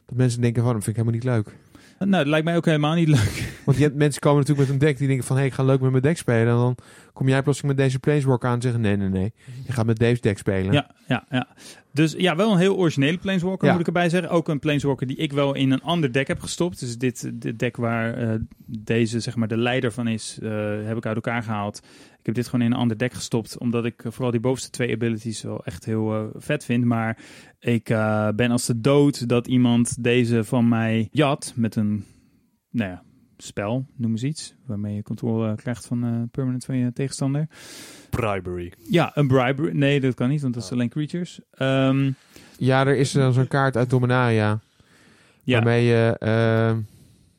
dat mensen denken van, dat vind ik helemaal niet leuk. nou, dat lijkt mij ook helemaal niet leuk. Want je hebt, mensen komen natuurlijk met een deck die denken van... hé, hey, ik ga leuk met mijn deck spelen. En dan kom jij plotseling met deze Planeswalker aan en zeggen... nee, nee, nee, je gaat met Dave's deck spelen. Ja, ja, ja. Dus ja, wel een heel originele Planeswalker, Ja. moet ik erbij zeggen. Ook een Planeswalker die ik wel in een ander deck heb gestopt. Dus dit dit deck waar eh, deze, zeg maar, de leider van is, eh, heb ik uit elkaar gehaald. Ik heb dit gewoon in een ander deck gestopt, omdat ik eh, vooral die bovenste twee abilities wel echt heel vet vind. Maar ik ben als de dood dat iemand deze van mij jat met een, nou ja, spel, noem eens iets. Waarmee je controle krijgt van eh permanent van je tegenstander. Bribery. Ja, een bribery. Nee, dat kan niet, want dat is alleen creatures. Ehm, Ja, er is dan zo'n kaart uit Dominaria... ja, waarmee je eh,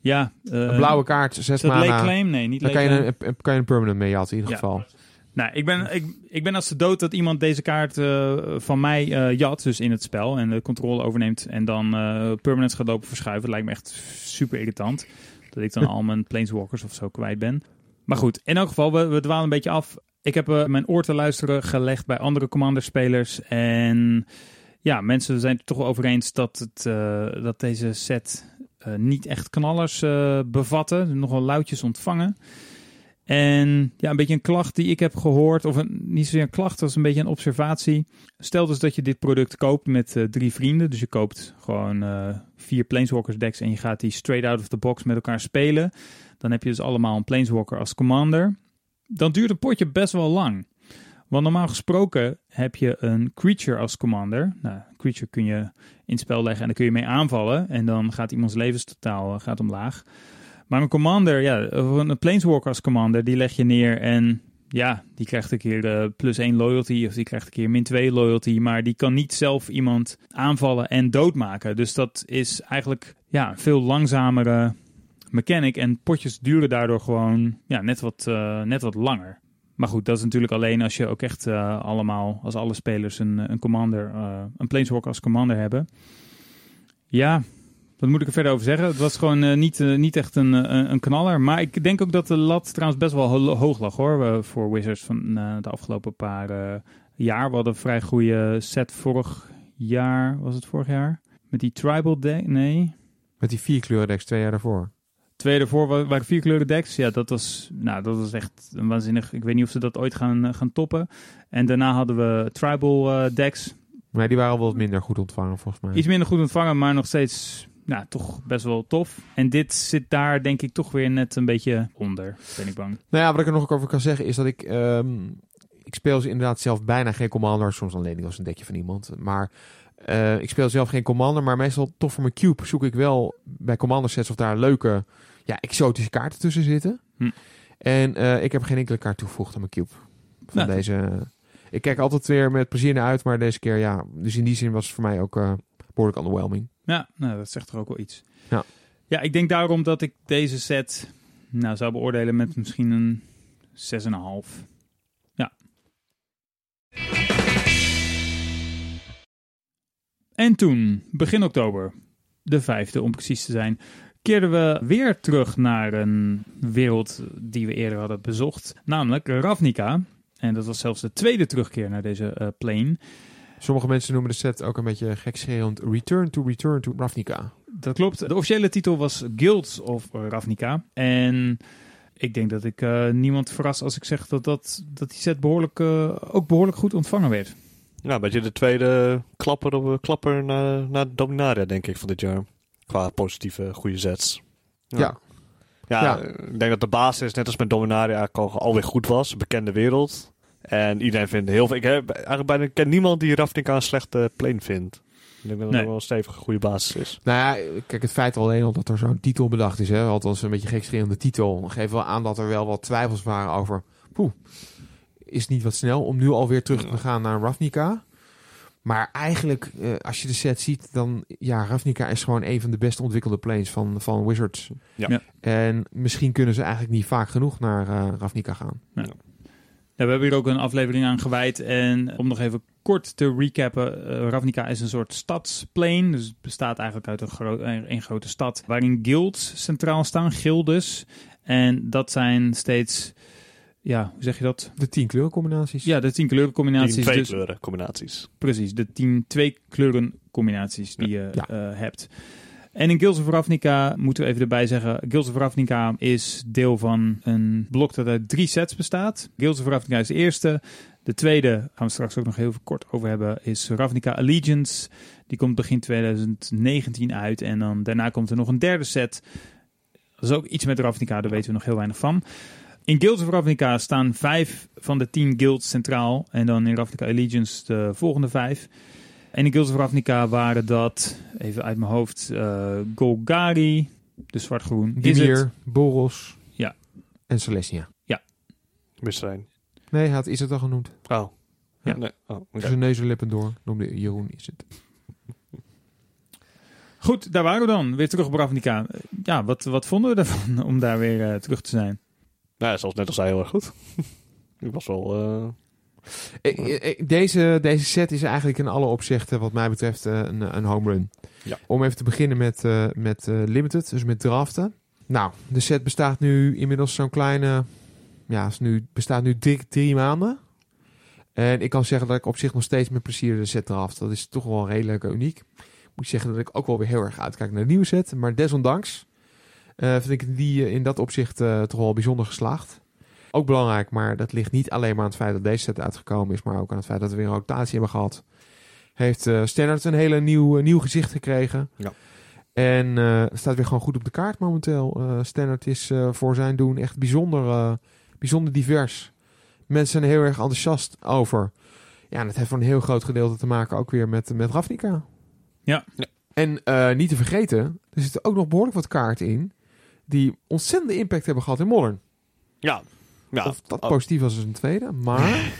ja. eh, een blauwe kaart, zes mana... Lake Claim? Nee, niet Daar Lake kan je, een, kan je een permanent mee jatten, in ieder Ja. geval. Nou, ik ben, ik, ik ben als de dood dat iemand deze kaart eh, van mij eh, jat, dus in het spel, en de controle overneemt en dan eh permanents gaat lopen verschuiven. Dat lijkt me echt super irritant. Dat ik dan al mijn planeswalkers of zo kwijt ben. Maar goed, in elk geval, we, we dwalen een beetje af. Ik heb eh, mijn oor te luisteren gelegd bij andere Commander-spelers. En ja, mensen zijn het toch over eens dat, het, eh, dat deze set eh, niet echt knallers bevatten. Nogal luidjes ontvangen. En ja, een beetje een klacht die ik heb gehoord, of een, niet zozeer een klacht, is een beetje een observatie. Stel dus dat je dit product koopt met eh, drie vrienden. Dus je koopt gewoon eh, vier Planeswalkers decks en je gaat die straight out of the box met elkaar spelen. Dan heb je dus allemaal een Planeswalker als commander. Dan duurt een potje best wel lang. Want normaal gesproken heb je een creature als commander. Nou, een creature kun je in het spel leggen en dan kun je mee aanvallen. En dan gaat iemands levenstotaal eh, gaat omlaag. Maar een commander, ja, een planeswalker als commander, die leg je neer en ja, die krijgt een keer eh, plus 1 loyalty of die krijgt een keer min 2 loyalty, maar die kan niet zelf iemand aanvallen en doodmaken. Dus dat is eigenlijk ja, een veel langzamere mechanic en potjes duren daardoor gewoon ja, net, wat, eh, net wat langer. Maar goed, dat is natuurlijk alleen als je ook echt eh, allemaal, als alle spelers een, een commander, een planeswalker als commander hebben. Ja, wat moet ik er verder over zeggen? Het was gewoon eh, niet, eh, niet echt een, eh, een knaller. Maar ik denk ook dat de lat trouwens best wel ho- hoog lag hoor. voor Wizards van de afgelopen paar jaar. We hadden een vrij goede set vorig jaar. Was het vorig jaar? Met die tribal deck? Nee. Met die vier kleuren decks twee jaar daarvoor. Twee ervoor wa- waren vier kleuren decks. Ja, dat was, nou, dat was echt een waanzinnig. Ik weet niet of ze dat ooit gaan, gaan toppen. En daarna hadden we tribal decks. Maar die waren wel wat minder goed ontvangen volgens mij. Iets minder goed ontvangen, maar nog steeds nou, toch best wel tof. En dit zit daar denk ik toch weer net een beetje onder, ben ik bang. Nou ja, wat ik er nog over kan zeggen is dat ik... ehm, ik speel ze inderdaad zelf bijna geen commander. Soms dan leen ik eens een dekje van iemand. Maar eh, ik speel zelf geen commander. Maar meestal toch voor mijn cube zoek ik wel bij commander sets of daar leuke ja, exotische kaarten tussen zitten. Hm. En eh, ik heb geen enkele kaart toegevoegd aan mijn cube. Van Nou. deze... Ik kijk altijd weer met plezier naar uit. Maar deze keer ja. Dus in die zin was het voor mij ook eh, behoorlijk underwhelming. Ja, nou, dat zegt toch ook wel iets. Ja. ja, ik denk daarom dat ik deze set nou, zou beoordelen met misschien een 6,5. Ja. En toen, begin oktober, de vijfde om precies te zijn, keerden we weer terug naar een wereld die we eerder hadden bezocht, namelijk Ravnica. En dat was zelfs de tweede terugkeer naar deze eh plane. Sommige mensen noemen de set ook een beetje gekscherend Return to Return to Ravnica. Dat klopt. De officiële titel was Guilds of Ravnica. En ik denk dat ik eh, niemand verras als ik zeg dat, dat, dat die set behoorlijk, eh, ook behoorlijk goed ontvangen werd. Ja, een beetje de tweede klapper, op, klapper naar, naar Dominaria, denk ik, van dit jaar. Qua positieve, goede sets. Ja. Ja, Ja. eh, ik denk dat de basis, net als met Dominaria, al- alweer goed was. Een bekende wereld. En iedereen vindt heel veel... Ik heb eigenlijk bijna ik ken niemand die Ravnica een slechte plane vindt. Ik denk dat het Nee. wel een stevige, goede basis is. Nou ja, kijk, het feit alleen al dat er zo'n titel bedacht is, hè, althans een beetje gekscherende titel, geeft wel aan dat er wel wat twijfels waren over, poeh, is het niet wat snel om nu alweer terug te gaan naar Ravnica? Maar eigenlijk, eh, als je de set ziet, dan ja, Ravnica is gewoon een van de best ontwikkelde planes van, van Wizards. Ja. Ja. En misschien kunnen ze eigenlijk niet vaak genoeg naar eh, Ravnica gaan. Ja, we hebben hier ook een aflevering aan gewijd. En om nog even kort te recappen. eh, Ravnica is een soort stadsplane. Dus het bestaat eigenlijk uit een, gro een, een grote stad. Waarin guilds centraal staan. Gildes. En dat zijn steeds... Ja, hoe zeg je dat? De tien kleurencombinaties. Ja, de tien kleurencombinaties. Die twee dus, kleuren combinaties. Precies, de tien twee kleuren combinaties die je Ja. eh, hebt. En in Guilds of Ravnica moeten we even erbij zeggen. Guilds of Ravnica is deel van een blok dat uit drie sets bestaat. Guilds of Ravnica is de eerste. De tweede, gaan we straks ook nog heel kort over hebben, is Ravnica Allegiance. Die komt begin 2019 uit. En dan daarna komt er nog een derde set. Dat is ook iets met Ravnica, daar weten we nog heel weinig van. In Guilds of Ravnica staan vijf van de tien guilds centraal. En dan in Ravnica Allegiance de volgende vijf. En in Guilds of Ravnica waren dat, even uit mijn hoofd, eh, Golgari, de zwart-groen. Is het? Dimir, Boros Ja. en Celestia. Mis er een. Nee, hij had is het al genoemd. Oh. Ja. Ja. Nee. Oh, oké. Zijn neus en lippen door. Noemde Jeroen is het. Goed, daar waren we dan. Weer terug op Ravnica. Ja, wat, wat vonden we ervan om daar weer eh, terug te zijn? Nou, zoals net al zei, heel erg goed. Ik was wel... eh, Deze, deze set is eigenlijk in alle opzichten, wat mij betreft, eh, een, een home run. Ja. Om even te beginnen met, eh, met eh, Limited, dus met draften. Nou, de set bestaat nu inmiddels zo'n kleine... Ja, is nu, bestaat nu drie, drie maanden. En ik kan zeggen dat ik op zich nog steeds met plezier de set draft. Dat is toch wel redelijk uniek. Moet ik zeggen dat ik ook wel weer heel erg uitkijk naar de nieuwe set. Maar desondanks vind ik die in dat opzicht toch wel bijzonder geslaagd. Ook belangrijk, maar dat ligt niet alleen maar aan het feit dat deze set uitgekomen is, maar ook aan het feit dat we weer een rotatie hebben gehad. Heeft eh Standard een hele nieuw, eh, nieuw gezicht gekregen. Ja. En eh, staat weer gewoon goed op de kaart momenteel. Eh Standard is eh, voor zijn doen echt bijzonder, eh, bijzonder divers. Mensen zijn heel erg enthousiast over. Ja, en dat heeft voor een heel groot gedeelte te maken ook weer met, met Ravnica. Ja. Ja. En eh, niet te vergeten, er zitten ook nog behoorlijk wat kaarten in die ontzettende impact hebben gehad in Modern. ja. Ja. Of dat Oh, positief was is een tweede, maar... er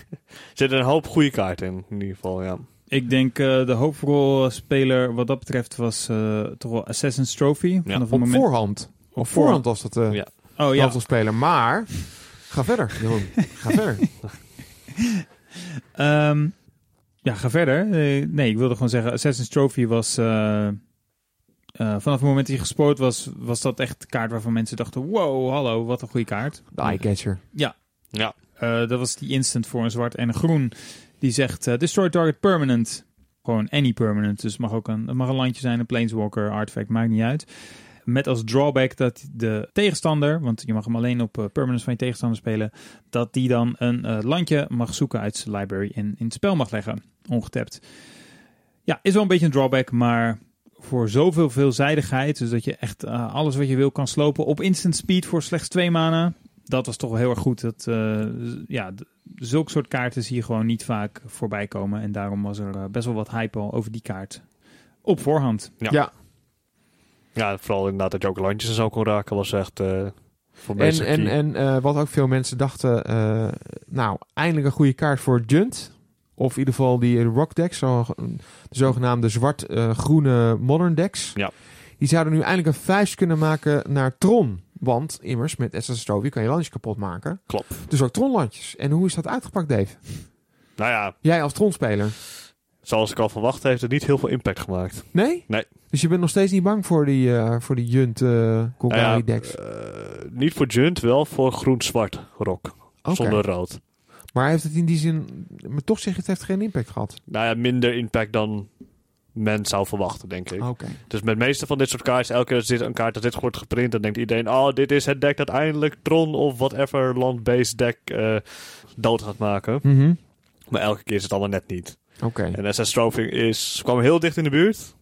zit een hoop goede kaarten in, in ieder geval, ja. Ik denk eh, de hoofdrolspeler wat dat betreft was eh, toch wel Assassin's Trophy. Vanaf het op moment... voorhand. Op voorhand was dat eh Ja. Oh de ja, hoofdrolspeler. Maar, ga verder, Jeroen. Ga verder. Ehm, ja, ga verder. Nee, ik wilde gewoon zeggen, Assassin's Trophy was... eh, vanaf het moment dat hij gespoord was, was dat echt de kaart waarvan mensen dachten... Wow, hallo, wat een goede kaart. De eyecatcher. Ja. Eh, dat was die instant voor een zwart en een groen. Die zegt eh, destroy target permanent. Gewoon any permanent. Dus het mag ook een, het mag een landje zijn, een planeswalker, artifact, maakt niet uit. Met als drawback dat de tegenstander, want je mag hem alleen op permanents van je tegenstander spelen, dat die dan een eh, landje mag zoeken uit zijn library en in het spel mag leggen, ongetapt. Ja, is wel een beetje een drawback, maar voor zoveel veelzijdigheid, dus dat je echt eh, alles wat je wil kan slopen op instant speed voor slechts twee mana, dat was toch wel heel erg goed. Dat, eh, ja, zulke soort kaarten zie je gewoon niet vaak voorbij komen. En daarom was er eh, best wel wat hype al over die kaart. Op voorhand. Ja. Ja. Ja, vooral inderdaad dat je ook landjes en zo kon raken was echt uh, voor En, mensen en, en eh, wat ook veel mensen dachten, eh, nou, eindelijk een goede kaart voor Junt. Of in ieder geval die Rock decks, de zogenaamde zwart-groene Modern decks. Ja. Die zouden nu eindelijk een vuist kunnen maken naar Tron. Want immers, met Assassin's Trophy kan je landjes kapot maken. Klopt. Dus ook Tron-landjes. En hoe is dat uitgepakt, Dave? Nou ja, Jij als Tron-speler. zoals ik al verwacht, heeft het niet heel veel impact gemaakt. Nee? Nee. Dus je bent nog steeds niet bang voor die, eh, voor die Junt uh, Nou ja, decks? eh, niet voor Junt, wel voor groen-zwart rock. Zonder rood. Maar heeft het in die zin... Maar toch zeg je, het heeft geen impact gehad. Nou ja, minder impact dan men zou verwachten, denk ik. Oké. Dus met de meeste van dit soort kaarten, elke keer als dit een kaart dat dit wordt geprint, dan denkt iedereen, oh, dit is het deck dat eindelijk Tron of whatever land-based deck eh, dood gaat maken. Mhm. Maar elke keer is het allemaal net niet. Oké. En SS Trophy is, kwam heel dicht in de buurt,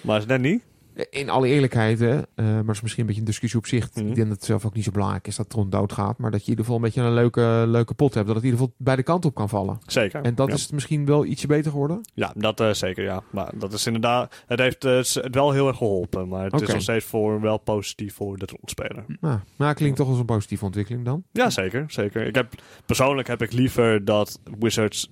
maar is net niet. In alle eerlijkheid, hè, eh, maar is misschien een beetje een discussie op zich. Mhm. Ik denk dat het zelf ook niet zo belangrijk is dat Tron doodgaat. Maar dat je in ieder geval een beetje een leuke, leuke pot hebt. Dat het in ieder geval beide kanten op kan vallen. Zeker. En dat ja. is het misschien wel ietsje beter geworden. Ja, dat eh, zeker, ja. Maar dat is inderdaad, het heeft eh, het wel heel erg geholpen. Maar het is nog steeds voor, wel positief voor de Tron-speler. Nou, maar klinkt toch als een positieve ontwikkeling dan. Ja, zeker, zeker. Ik heb, persoonlijk heb ik liever dat Wizards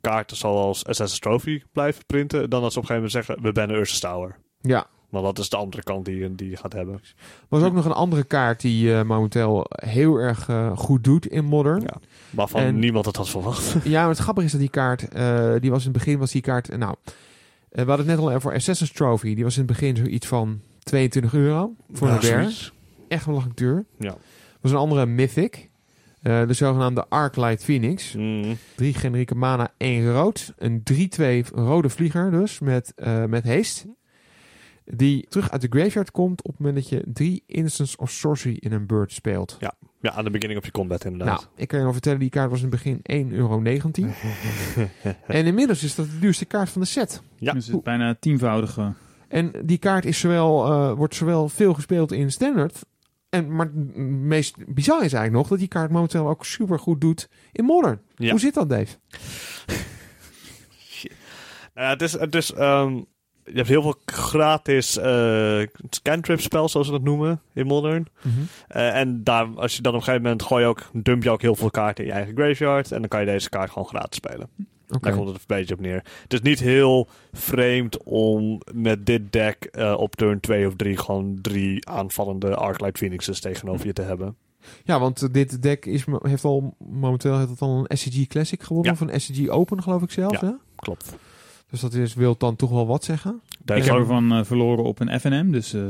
kaarten zoals Assassin's Trophy blijven printen, dan dat ze op een gegeven moment zeggen, we bannen Ursus Tower. Ja. Maar dat is de andere kant die, je- die je gaat hebben. Er was ook nog een andere kaart die eh, momenteel heel erg eh, goed doet in Modern. Ja. Waarvan En- niemand het had verwacht. Ja, maar het grappige is dat die kaart, eh, die was in het begin was die kaart, nou, we hadden het net al over Assassin's Trophy, die was in het begin zoiets van 22 euro voor Ja, een zoiets. Echt wel duur. Ja. Was een andere Mythic, de zogenaamde Arclight Phoenix. Mm. Drie generieke mana, één rood. Een 3-2 rode vlieger dus, met, eh met haste. Die terug uit de graveyard komt op het moment dat je drie instants of sorcery in een beurt speelt. Ja, aan de beginning of je combat inderdaad. Nou, ik kan je nog vertellen, die kaart was in het begin 1,19 euro. en inmiddels is dat de duurste kaart van de set. Ja. Dus het is bijna tienvoudige. En die kaart is zowel, eh, wordt zowel veel gespeeld in standard. En, maar het meest bizar is eigenlijk nog dat die kaart momenteel ook super goed doet in modern. Ja. Hoe zit dat, Dave? Nou ja, het is, het is ehm, je hebt heel veel gratis eh cantrip spel, zoals ze dat noemen, in Modern. Eh, en daar, als je dan op een gegeven moment gooi je ook, dump je ook heel veel kaarten in je eigen graveyard. En dan kan je deze kaart gewoon gratis spelen. Oké. Daar komt het een beetje op neer. Het is niet heel vreemd om met dit deck eh, op turn 2 of 3 gewoon drie aanvallende Arclight Phoenixes tegenover je te hebben. Ja, want eh, dit deck is, heeft al momenteel heeft het al een SCG Classic gewonnen. Ja. Of een SCG Open, geloof ik zelfs. Ja. Hè? Klopt. Dus dat is, wil dan toch wel wat zeggen. Daar Ik is heb ook- ervan eh, verloren op een FNM, dus eh,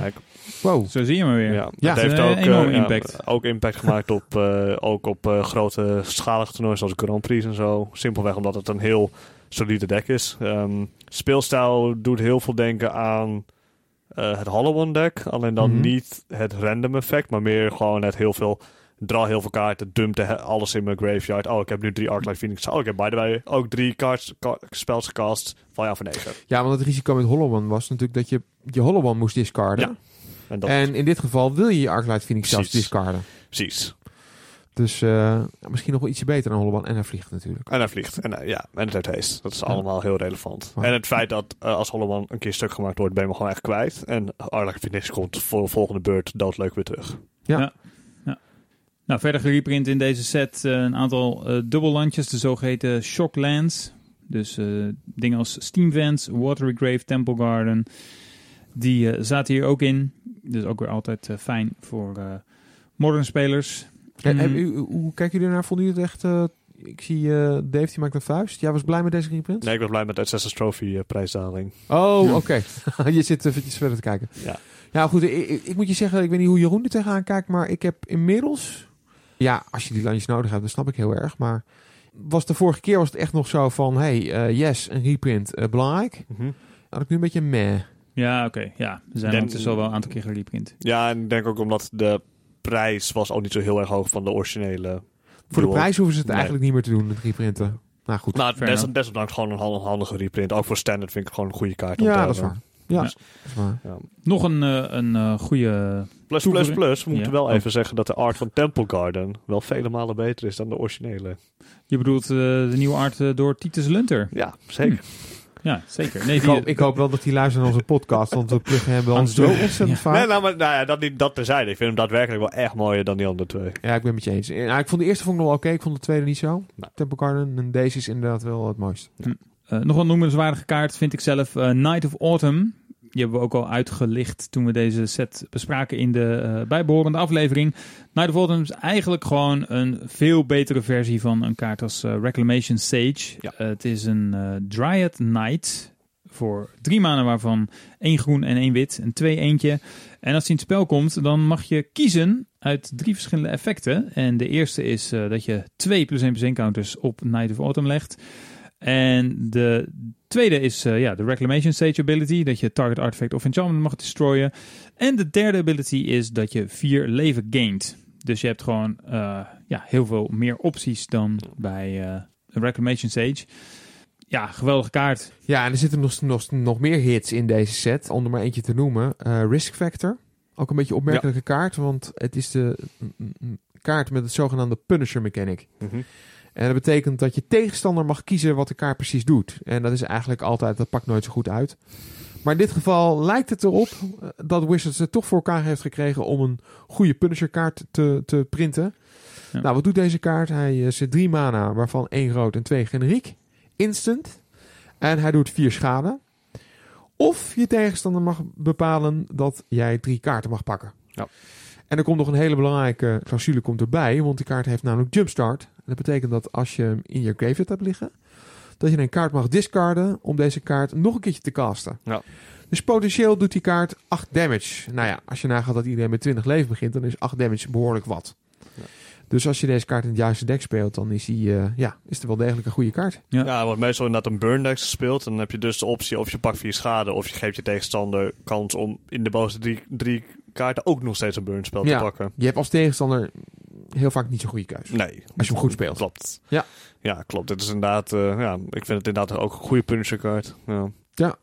Kijk, Wow. zo zie je maar weer. Ja, Ja, het heeft een ook, enorme eh, ja, impact. ook impact gemaakt op, eh, ook op eh, grote schalige toernooien zoals Grand Prix en zo. Simpelweg omdat het een heel solide deck is. Ehm, speelstijl doet heel veel denken aan eh, het Hollow One deck. Alleen dan Mhm. niet het random effect, maar meer gewoon net heel veel... Draw heel veel kaarten, dump de he- alles in mijn graveyard. Oh, ik heb nu drie Arclight Phoenix. Oh, ik heb by the way ook drie cards, spells gecast van jou voor negen. Ja, want het risico met Hollow One was natuurlijk dat je je Hollow One moest discarden. Ja, En dat, En in dit geval wil je je Arclight Phoenix zelfs discarden. precies. Dus eh, misschien nog wel ietsje beter dan Hollow One. En hij vliegt natuurlijk. En hij vliegt. En, eh, ja, en het heeft haste. Dat is Ja. allemaal heel relevant. Ja. En het feit dat eh, als Holloman een keer stuk gemaakt wordt, ben je hem gewoon echt kwijt. En Arlak Phoenix komt voor de volgende beurt doodleuk weer terug. Nou, verder gereprint in deze set eh, een aantal eh, dubbellandjes, de zogeheten Shocklands. Dus eh, dingen als Steam Vents, Watery Grave, Temple Garden. Die zaten hier ook in. Dus ook weer altijd fijn voor eh, modern spelers. En, Mm. en u- hoe kijken jullie ernaar? Vonden jullie het echt... ik zie eh, Dave, die maakt een vuist. Jij was blij met deze reprint? Nee, ik was blij met de Assassin's Trophy prijsdaling. Oh, Ja. oké. je zit eventjes verder te kijken. Ja. Ja, goed. Ik, ik, ik moet je zeggen, ik weet niet hoe Jeroen er tegenaan kijkt, maar ik heb inmiddels... Ja, als je die landjes nodig hebt, dan snap ik heel erg. Maar was de vorige keer was het echt nog zo van... Hey, eh, yes, een reprint, eh, belangrijk. Had ik nu een beetje meh. Ja, oké. ja, we zijn Den- ondertussen al wel een aantal keer gereprint. Ja, en ik denk ook omdat de prijs was ook niet zo heel erg hoog van de originele. Voor de prijs hoeven ze het Nee. eigenlijk niet meer te doen, het reprinten. Nou goed. Nou, des, enough. desondanks gewoon een hand- handige reprint. Ook voor standard vind ik gewoon een goede kaart. om ja, te dat is waar. Ja, waar. Ja. Nog een, eh, een eh, goede... Plus, plus, plus. We moeten Ja. wel Oh. even zeggen dat de art van Temple Garden wel vele malen beter is dan de originele. Je bedoelt eh, de nieuwe art door Titus Lunter. Ja, zeker. Ja, zeker. Nee, Ik hoop, ik hoop wel dat hij luistert naar onze podcast, want we pluggen hem wel Aan zo de- ontzettend Ja. vaak. Nee, nou, maar, nou ja, dat, niet, dat terzijde. Ik vind hem daadwerkelijk wel echt mooier dan die andere twee. Ja, ik ben het met je eens. Ik vond de eerste vond ik nog wel oké, ik vond de tweede niet zo. Nee. Temple Garden en deze is inderdaad wel het mooist. Eh, nog een noemenswaardige kaart vind ik zelf eh, Night of Autumn. Die hebben we ook al uitgelicht toen we deze set bespraken in de eh, bijbehorende aflevering. Night of Autumn is eigenlijk gewoon een veel betere versie van een kaart als eh, Reclamation Sage. Ja. Eh, het is een eh, Dryad Knight voor drie maanden waarvan één groen en één wit. Een twee eentje. En als die in het spel komt, dan mag je kiezen uit drie verschillende effecten. En de eerste is eh, dat je twee plus 1 plus 1 counters op Night of Autumn legt. En de tweede is eh, ja, de Reclamation Stage ability, dat je target artifact of enchantment mag destroyen. En de derde ability is dat je vier leven gaint. Dus je hebt gewoon eh, ja, heel veel meer opties dan bij eh een Reclamation Stage. Ja, geweldige kaart. Ja, en er zitten nog, nog, nog meer hits in deze set, om er maar eentje te noemen. Eh, Risk Factor, ook een beetje opmerkelijke kaart, want het is de mm, mm, kaart met het zogenaamde Punisher Mechanic. En dat betekent dat je tegenstander mag kiezen wat de kaart precies doet. En dat is eigenlijk altijd, dat pakt nooit zo goed uit. Maar in dit geval lijkt het erop eh, dat Wizards het toch voor elkaar heeft gekregen om een goede Punisher kaart te, te printen. Ja. Nou, wat doet deze kaart? Hij eh, zit drie mana, waarvan één rood en twee generiek. instant. En hij doet 4 schade. Of je tegenstander mag bepalen dat jij drie kaarten mag pakken. Ja. En er komt nog een hele belangrijke clausule komt erbij. Want die kaart heeft namelijk jumpstart. Dat betekent dat als je hem in je graveyard hebt liggen... dat je een kaart mag discarden om deze kaart nog een keertje te casten. Ja. Dus potentieel doet die kaart 8 damage. Nou ja, als je nagaat dat iedereen met 20 leven begint... dan is 8 damage behoorlijk wat. Ja. Dus als je deze kaart in het juiste deck speelt... dan is, die, eh, ja, is het wel degelijk een goede kaart. Ja. Ja, er wordt meestal inderdaad een burn deck gespeeld. En dan heb je dus de optie of je pakt vier schade... of je geeft je tegenstander kans om in de bovenste drie, drie kaarten ook nog steeds een burn spel Ja. te pakken. Je hebt als tegenstander heel vaak niet zo'n goede keuze. Nee. Als je hem goed speelt. Klopt. Ja. Ja, klopt. Dit is inderdaad... eh, ja, ik vind het inderdaad ook een goede punisher kaart. Ja. Ja.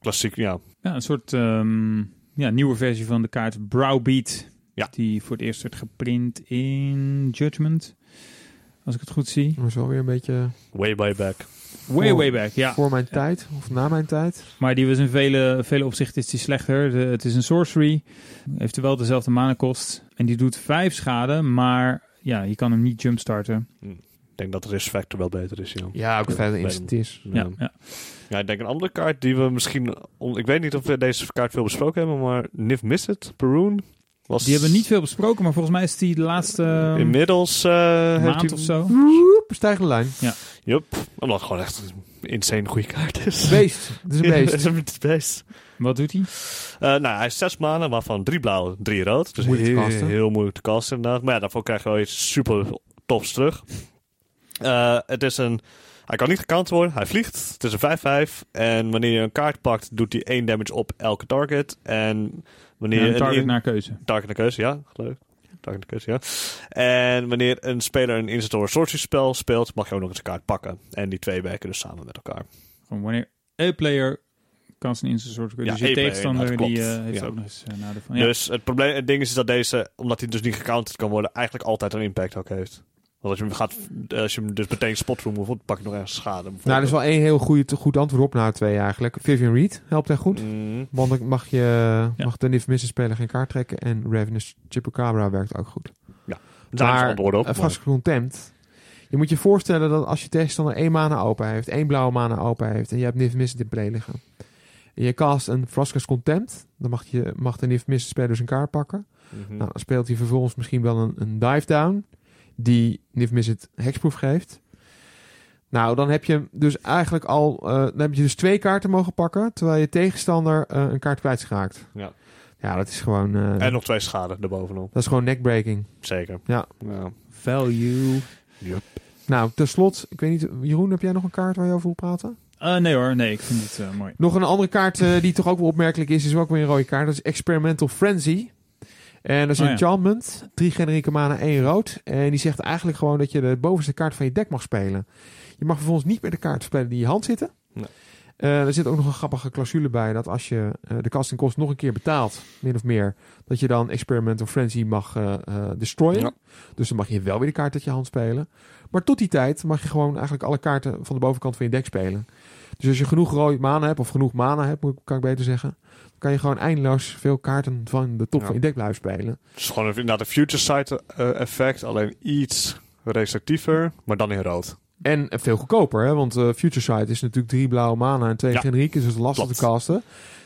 Klassiek, ja. Ja, een soort ehm, ja, nieuwe versie van de kaart Browbeat. Ja. Die voor het eerst werd geprint in Judgment. Als ik het goed zie. Is wel weer een beetje Way, way back. Way, Voor- way back, ja. voor mijn tijd. Of na mijn tijd. Maar die was in vele, vele opzichten is die slechter. De- het is een sorcery. Heeft wel dezelfde mana kost. En die doet vijf schade. Maar ja, je kan hem niet jumpstarten. Ik denk dat de risk factor wel beter is, ja. Ja, ook verder instant is. Ja, Ja. ja. Ik denk een andere kaart die we misschien... on- ik weet niet of we deze kaart veel besproken hebben, maar Niv Mizzet, Peroon... Was Die hebben we niet veel besproken. Maar volgens mij is die de laatste ehm, Inmiddels eh heeft maand hij... of zo. Woep, Stijgende lijn. Yup, omdat het gewoon echt een insane goede kaart is. Beest. Het is een Ja, beest. het is een beest. Wat doet hij? Eh, nou, hij is zes manen, waarvan drie blauw, drie rood. Dus Moeilijk te heel, casten. heel moeilijk te casten inderdaad. Maar ja, daarvoor krijg je wel iets super tofs terug. Eh, het is een... Hij kan niet gecounterd worden, hij vliegt. Het is een 5-5. En wanneer je een kaart pakt, doet hij één damage op elke target. En wanneer Ja, een target in- naar keuze. Target naar keuze, ja. Leuk. Target naar keuze, ja. En wanneer een speler een instant or sorcery spel speelt, mag je ook nog eens een kaart pakken. En die twee werken dus samen met elkaar. Gewoon wanneer een player kan zijn instant soort. Ja, dus je tegenstander die eh, heeft Ja. ook nog eens uh, nadeel van. Dus het probleem, het ding is dat deze, omdat hij dus niet gecounterd kan worden, eigenlijk altijd een impact ook heeft. Want als je hem gaat, als je hem dus meteen spotroom bijvoorbeeld, pak je nog ergens schade. Nou, er is wel één heel goed, goed antwoord op na twee eigenlijk. Vivian Reed helpt hij goed. Mm, Want dan mag, je, mag de Niv Missen speler geen kaart trekken. En Ravenous Chupacabra werkt ook goed. daar zijn maar antwoorden op. een Contempt. Je moet je voorstellen dat als je tegenstander één mana open heeft, één blauwe mana open heeft en je hebt Niv Missen in play liggen. En je cast een Frascus Contempt, dan mag, je, mag de Niv Missen speler dus een kaart pakken. Mhm. Nou, dan speelt hij vervolgens misschien wel een, een dive down. Die Niv Mizzet hexproof geeft. Nou, dan heb je dus eigenlijk al... eh, dan heb je dus twee kaarten mogen pakken... terwijl je tegenstander eh, een kaart kwijtgeraakt. Ja. Ja, dat is gewoon... eh, En nog twee schade erbovenop. Dat is gewoon neckbreaking. Zeker. Ja. ja. Value. Nou, ten slot... Ik weet niet... Jeroen, heb jij nog een kaart waar je over wil praten? Eh, nee hoor, nee, ik vind het eh, mooi. Nog een andere kaart eh, die toch ook wel opmerkelijk is... is ook weer een rode kaart. Dat is Experimental Frenzy. En dat is Oh, ja. enchantment. Drie generieke mana, één rood. En die zegt eigenlijk gewoon dat je de bovenste kaart van je deck mag spelen. Je mag vervolgens niet meer de kaarten spelen die in je hand zitten. Nee. Eh, er zit ook nog een grappige clausule bij dat als je eh, de casting kost nog een keer betaalt, min of meer, dat je dan Experimental Frenzy mag eh eh destroyen. Ja. Dus dan mag je wel weer de kaart uit je hand spelen. Maar tot die tijd mag je gewoon eigenlijk alle kaarten van de bovenkant van je deck spelen. Dus als je genoeg rode mana hebt, of genoeg mana hebt, moet- kan ik beter zeggen, kan je gewoon eindeloos veel kaarten van de top Ja. van je deck blijven spelen. Het is gewoon een- inderdaad een future sight eh, effect, alleen iets restrictiever, maar dan in rood. En veel goedkoper, hè? want eh Future Sight is natuurlijk drie blauwe mana en twee Ja. generiek, dus dat is lastig Klopt. te casten.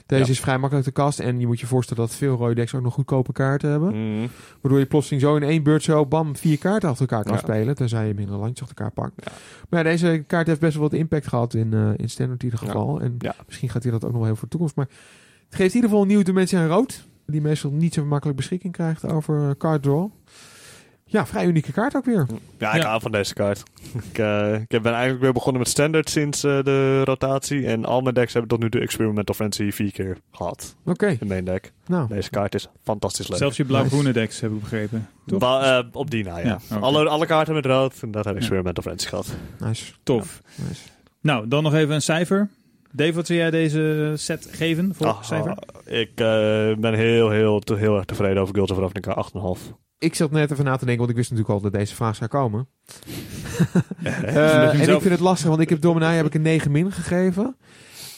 Deze Ja. is vrij makkelijk te casten en je moet je voorstellen dat veel rode decks ook nog goedkope kaarten hebben. Mm. Waardoor je plotseling zo in één beurt zo bam vier kaarten achter elkaar kan Ja. spelen, tenzij je minder landjes achter elkaar pakt. Maar deze kaart heeft best wel wat impact gehad in, eh, in standard in ieder geval. En Ja. misschien gaat hij dat ook nog wel heel voor de toekomst. Maar het geeft in ieder geval een nieuwe dimensie aan rood, die meestal niet zo makkelijk beschikking krijgt over eh, card draw. Ja, vrij unieke kaart ook weer. Ja, ik Ja. hou van deze kaart. ik, eh, ik ben eigenlijk weer begonnen met standard sinds eh, de rotatie. En al mijn decks hebben tot nu toe Experimental Frenzy vier keer gehad. Oké, In mijn deck. nou. Deze kaart is fantastisch leuk. Zelfs je blauw-groene decks heb ik begrepen. Toch? Ba- op die na, ja. Alle, alle kaarten met rood, en dat hebben Experimental Frenzy gehad. Nice. Tof. nice. Nou, dan nog even een cijfer. Dave, wat zou jij deze set geven voor Ah, cijfer? ik eh, ben heel, heel, te- heel erg tevreden over Guilds of Ravnica 8,5. Ik zat net even na te denken, want ik wist natuurlijk al dat deze vraag zou komen. Eh, en ik vind het lastig, want ik heb Dominai heb ik een 9 min gegeven.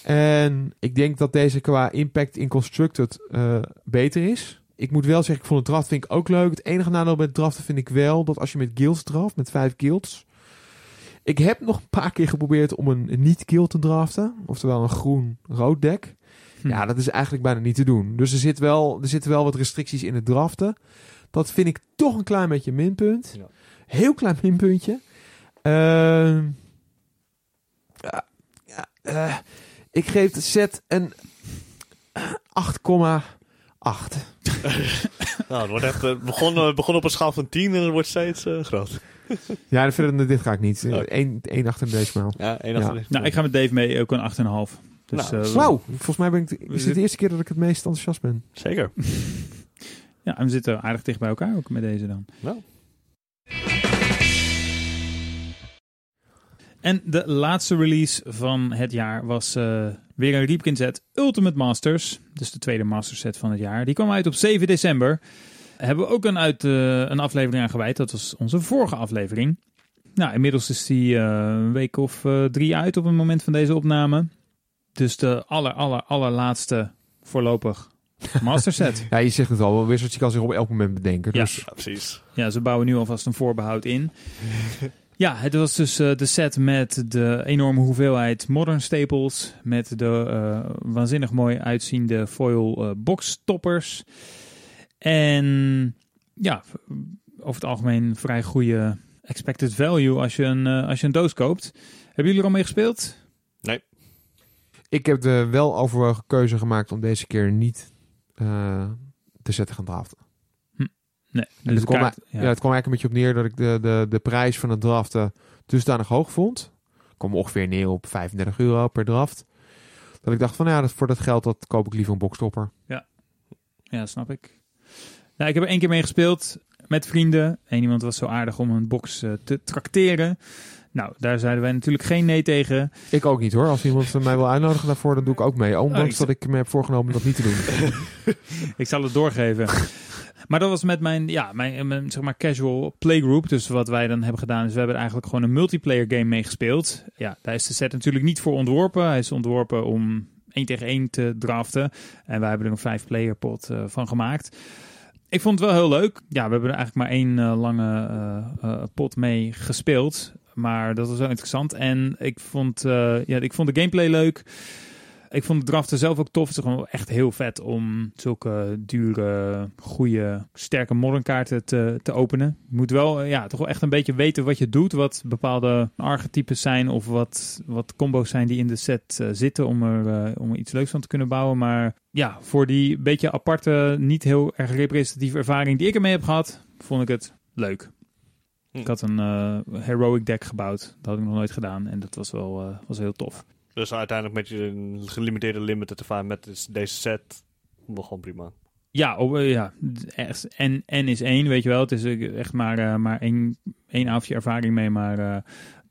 En ik denk dat deze qua impact in Constructed eh, beter is. Ik moet wel zeggen, ik vond het draft vind ik ook leuk. Het enige nadeel met draften vind ik wel dat als je met guilds draft, met vijf guilds, Ik heb nog een paar keer geprobeerd om een niet-kill te draften. Oftewel een groen-rood deck. Hm. Ja, dat is eigenlijk bijna niet te doen. Dus er, zit wel, er zitten wel wat restricties in het draften. Dat vind ik toch een klein beetje minpunt. Ja. Heel klein minpuntje. Ehm, eh, ik geef de set een 8,8. Nou, het wordt echt, eh, begon, begon op een schaal van 10 en het wordt steeds eh, groot. Ja, verder dan dit ga ik niet. Oké. Eén één achter deze maal. Ja, één Ja. achter Nou, ik ga met Dave mee, ook een 8,5. Dus, Nou, eh, Wauw, volgens mij ben ik, is het de eerste keer dat ik het meest enthousiast ben. Zeker. Ja, en we zitten aardig dicht bij elkaar ook met deze dan. Nou. En de laatste release van het jaar was eh, weer een reprint set Ultimate Masters. Dus de tweede master set van het jaar. Die kwam uit op 7 december. Hebben we ook een, uit, eh, een aflevering aan gewijd. Dat was onze vorige aflevering. Nou, inmiddels is die eh, een week of eh, drie uit op het moment van deze opname. Dus de aller, aller, allerlaatste voorlopig master set. Ja, je zegt het al, Wizards je kan zich op elk moment bedenken. Ja. Dus Ja, precies. Ja, ze bouwen nu alvast een voorbehoud in. Ja, het was dus eh, de set met de enorme hoeveelheid modern staples. Met de eh, waanzinnig mooi uitziende foil eh boxstoppers. En ja, over het algemeen vrij goede expected value als je een, eh, als je een doos koopt. Hebben jullie er al mee gespeeld? ik heb de wel overwogen keuze gemaakt om deze keer niet eh, te zetten gaan draften. Nee. En Dus het, kwam, kaart- ja. het kwam eigenlijk een beetje op neer dat ik de, de, de prijs van het draften dusdanig hoog vond. Kom ongeveer neer op 35 euro per draft. Dat ik dacht van ja, dat, voor dat geld dat koop ik liever een boxstopper. Ja, snap ik. Ik heb er één keer mee gespeeld met vrienden. Eén iemand was zo aardig om een box eh, te trakteren. Nou, daar zeiden wij natuurlijk geen nee tegen. Ik ook niet hoor. Als iemand mij wil uitnodigen daarvoor, dan doe ik ook mee. Ondanks ik- dat ik me heb voorgenomen dat niet te doen. Ik zal het doorgeven. Maar dat was met mijn, ja, mijn, mijn, zeg maar casual playgroup. Dus wat wij dan hebben gedaan is we hebben eigenlijk gewoon een multiplayer game mee gespeeld. Ja, daar is de set natuurlijk niet voor ontworpen. Hij is ontworpen om één tegen één te draften. En wij hebben er een vijf player pot eh, van gemaakt. Ik vond het wel heel leuk. Ja, we hebben er eigenlijk maar één eh, lange eh, eh, pot mee gespeeld. Maar dat was wel interessant. En ik vond, ja, ik vond de gameplay leuk. Ik vond de draften zelf ook tof. Het is gewoon echt heel vet om zulke dure, goede, sterke modern kaarten te, te openen. Je moet wel eh, ja, toch wel echt een beetje weten wat je doet. Wat bepaalde archetypes zijn of wat, wat combo's zijn die in de set eh, zitten om er, eh, om er iets leuks van te kunnen bouwen. Maar ja, voor die beetje aparte, niet heel erg representatieve ervaring die ik ermee heb gehad, vond ik het leuk. Hm. Ik had een heroic deck gebouwd. Dat had ik nog nooit gedaan. En dat was wel was heel tof. Dus uiteindelijk met je gelimiteerde limited ervaring met dus deze set, wel gewoon prima. Ja, oh, ja. En, en is één, weet je wel. Het is echt maar, eh, maar één, één avondje ervaring mee. Maar eh,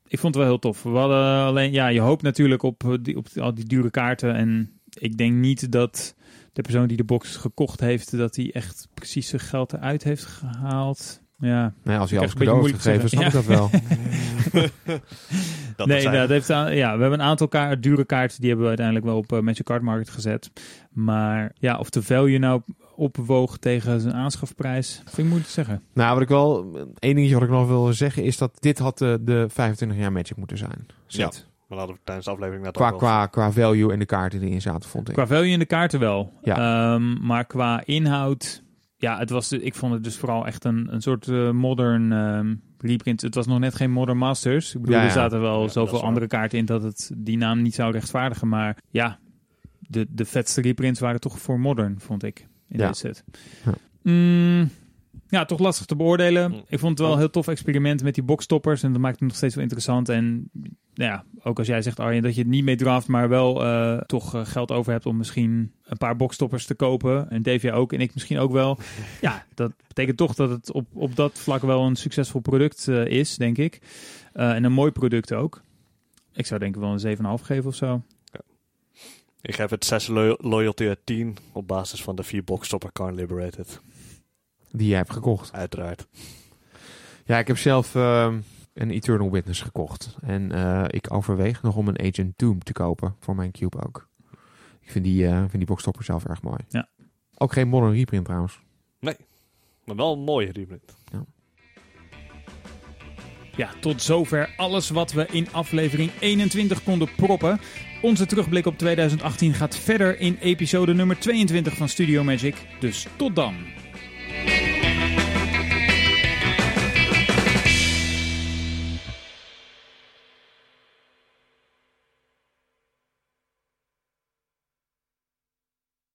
ik vond het wel heel tof. We hadden alleen, ja, je hoopt natuurlijk op, die, op al die dure kaarten. En ik denk niet dat de persoon die de box gekocht heeft, dat hij echt precies zijn geld eruit heeft gehaald. Ja, Nee, als je krijg cadeau gegeven, snap moeilijk ik dat wel. Dat nee, dat heeft ja, we hebben een aantal kaar, dure kaarten die hebben we uiteindelijk wel op uh, Magic Card Market gezet. Maar ja, of de value nou opwoog tegen zijn aanschafprijs, vind ik moeilijk te zeggen. Nou, wat ik wel, één dingetje wat ik nog wil zeggen is dat dit had de, de 25 jaar Magic moeten zijn. Set. Maar hadden we tijdens de aflevering net Qua, al qua, qua value en de kaarten die erin zaten, vond ik. Qua value in de kaarten wel. Ja. Ehm, maar qua inhoud, ja, het was, ik vond het dus vooral echt een, een soort eh, modern ehm, reprint. Het was nog net geen Modern Masters. Ik bedoel, Ja, er zaten wel Ja, zoveel andere kaarten in dat het die naam niet zou rechtvaardigen. Maar ja, de, de vetste reprints waren toch voor Modern, vond ik, in Ja. deze set. Ja. Mm, ja, toch lastig te beoordelen. Mm. Ik vond het wel een heel tof experiment met die boxstoppers. En dat maakt het nog steeds wel interessant. En nou ja, ook als jij zegt, Arjen, dat je het niet mee draft, maar wel eh, toch eh, geld over hebt om misschien een paar boxstoppers te kopen. En Dave jij ook en ik misschien ook wel. Ja, dat betekent toch dat het op, op dat vlak wel een succesvol product eh, is, denk ik. Eh, en een mooi product ook. Ik zou denk ik wel een 7,5 geven of zo. Ik geef het 6 lo- loyalty uit 10 op basis van de 4 boxstopper Carn Liberated. Die jij hebt gekocht. Uiteraard. Ja, ik heb zelf ehm, een Eternal Witness gekocht. En eh, ik overweeg nog om een Agent Doom te kopen. Voor mijn cube ook. Ik vind die, eh vind die boxstopper zelf erg mooi. Ja. Ook geen modern reprint trouwens. Maar wel een mooie reprint. Ja, tot zover alles wat we in aflevering 21 konden proppen. Onze terugblik op 2018 gaat verder in episode nummer 22 van Studio Magic. Dus tot dan.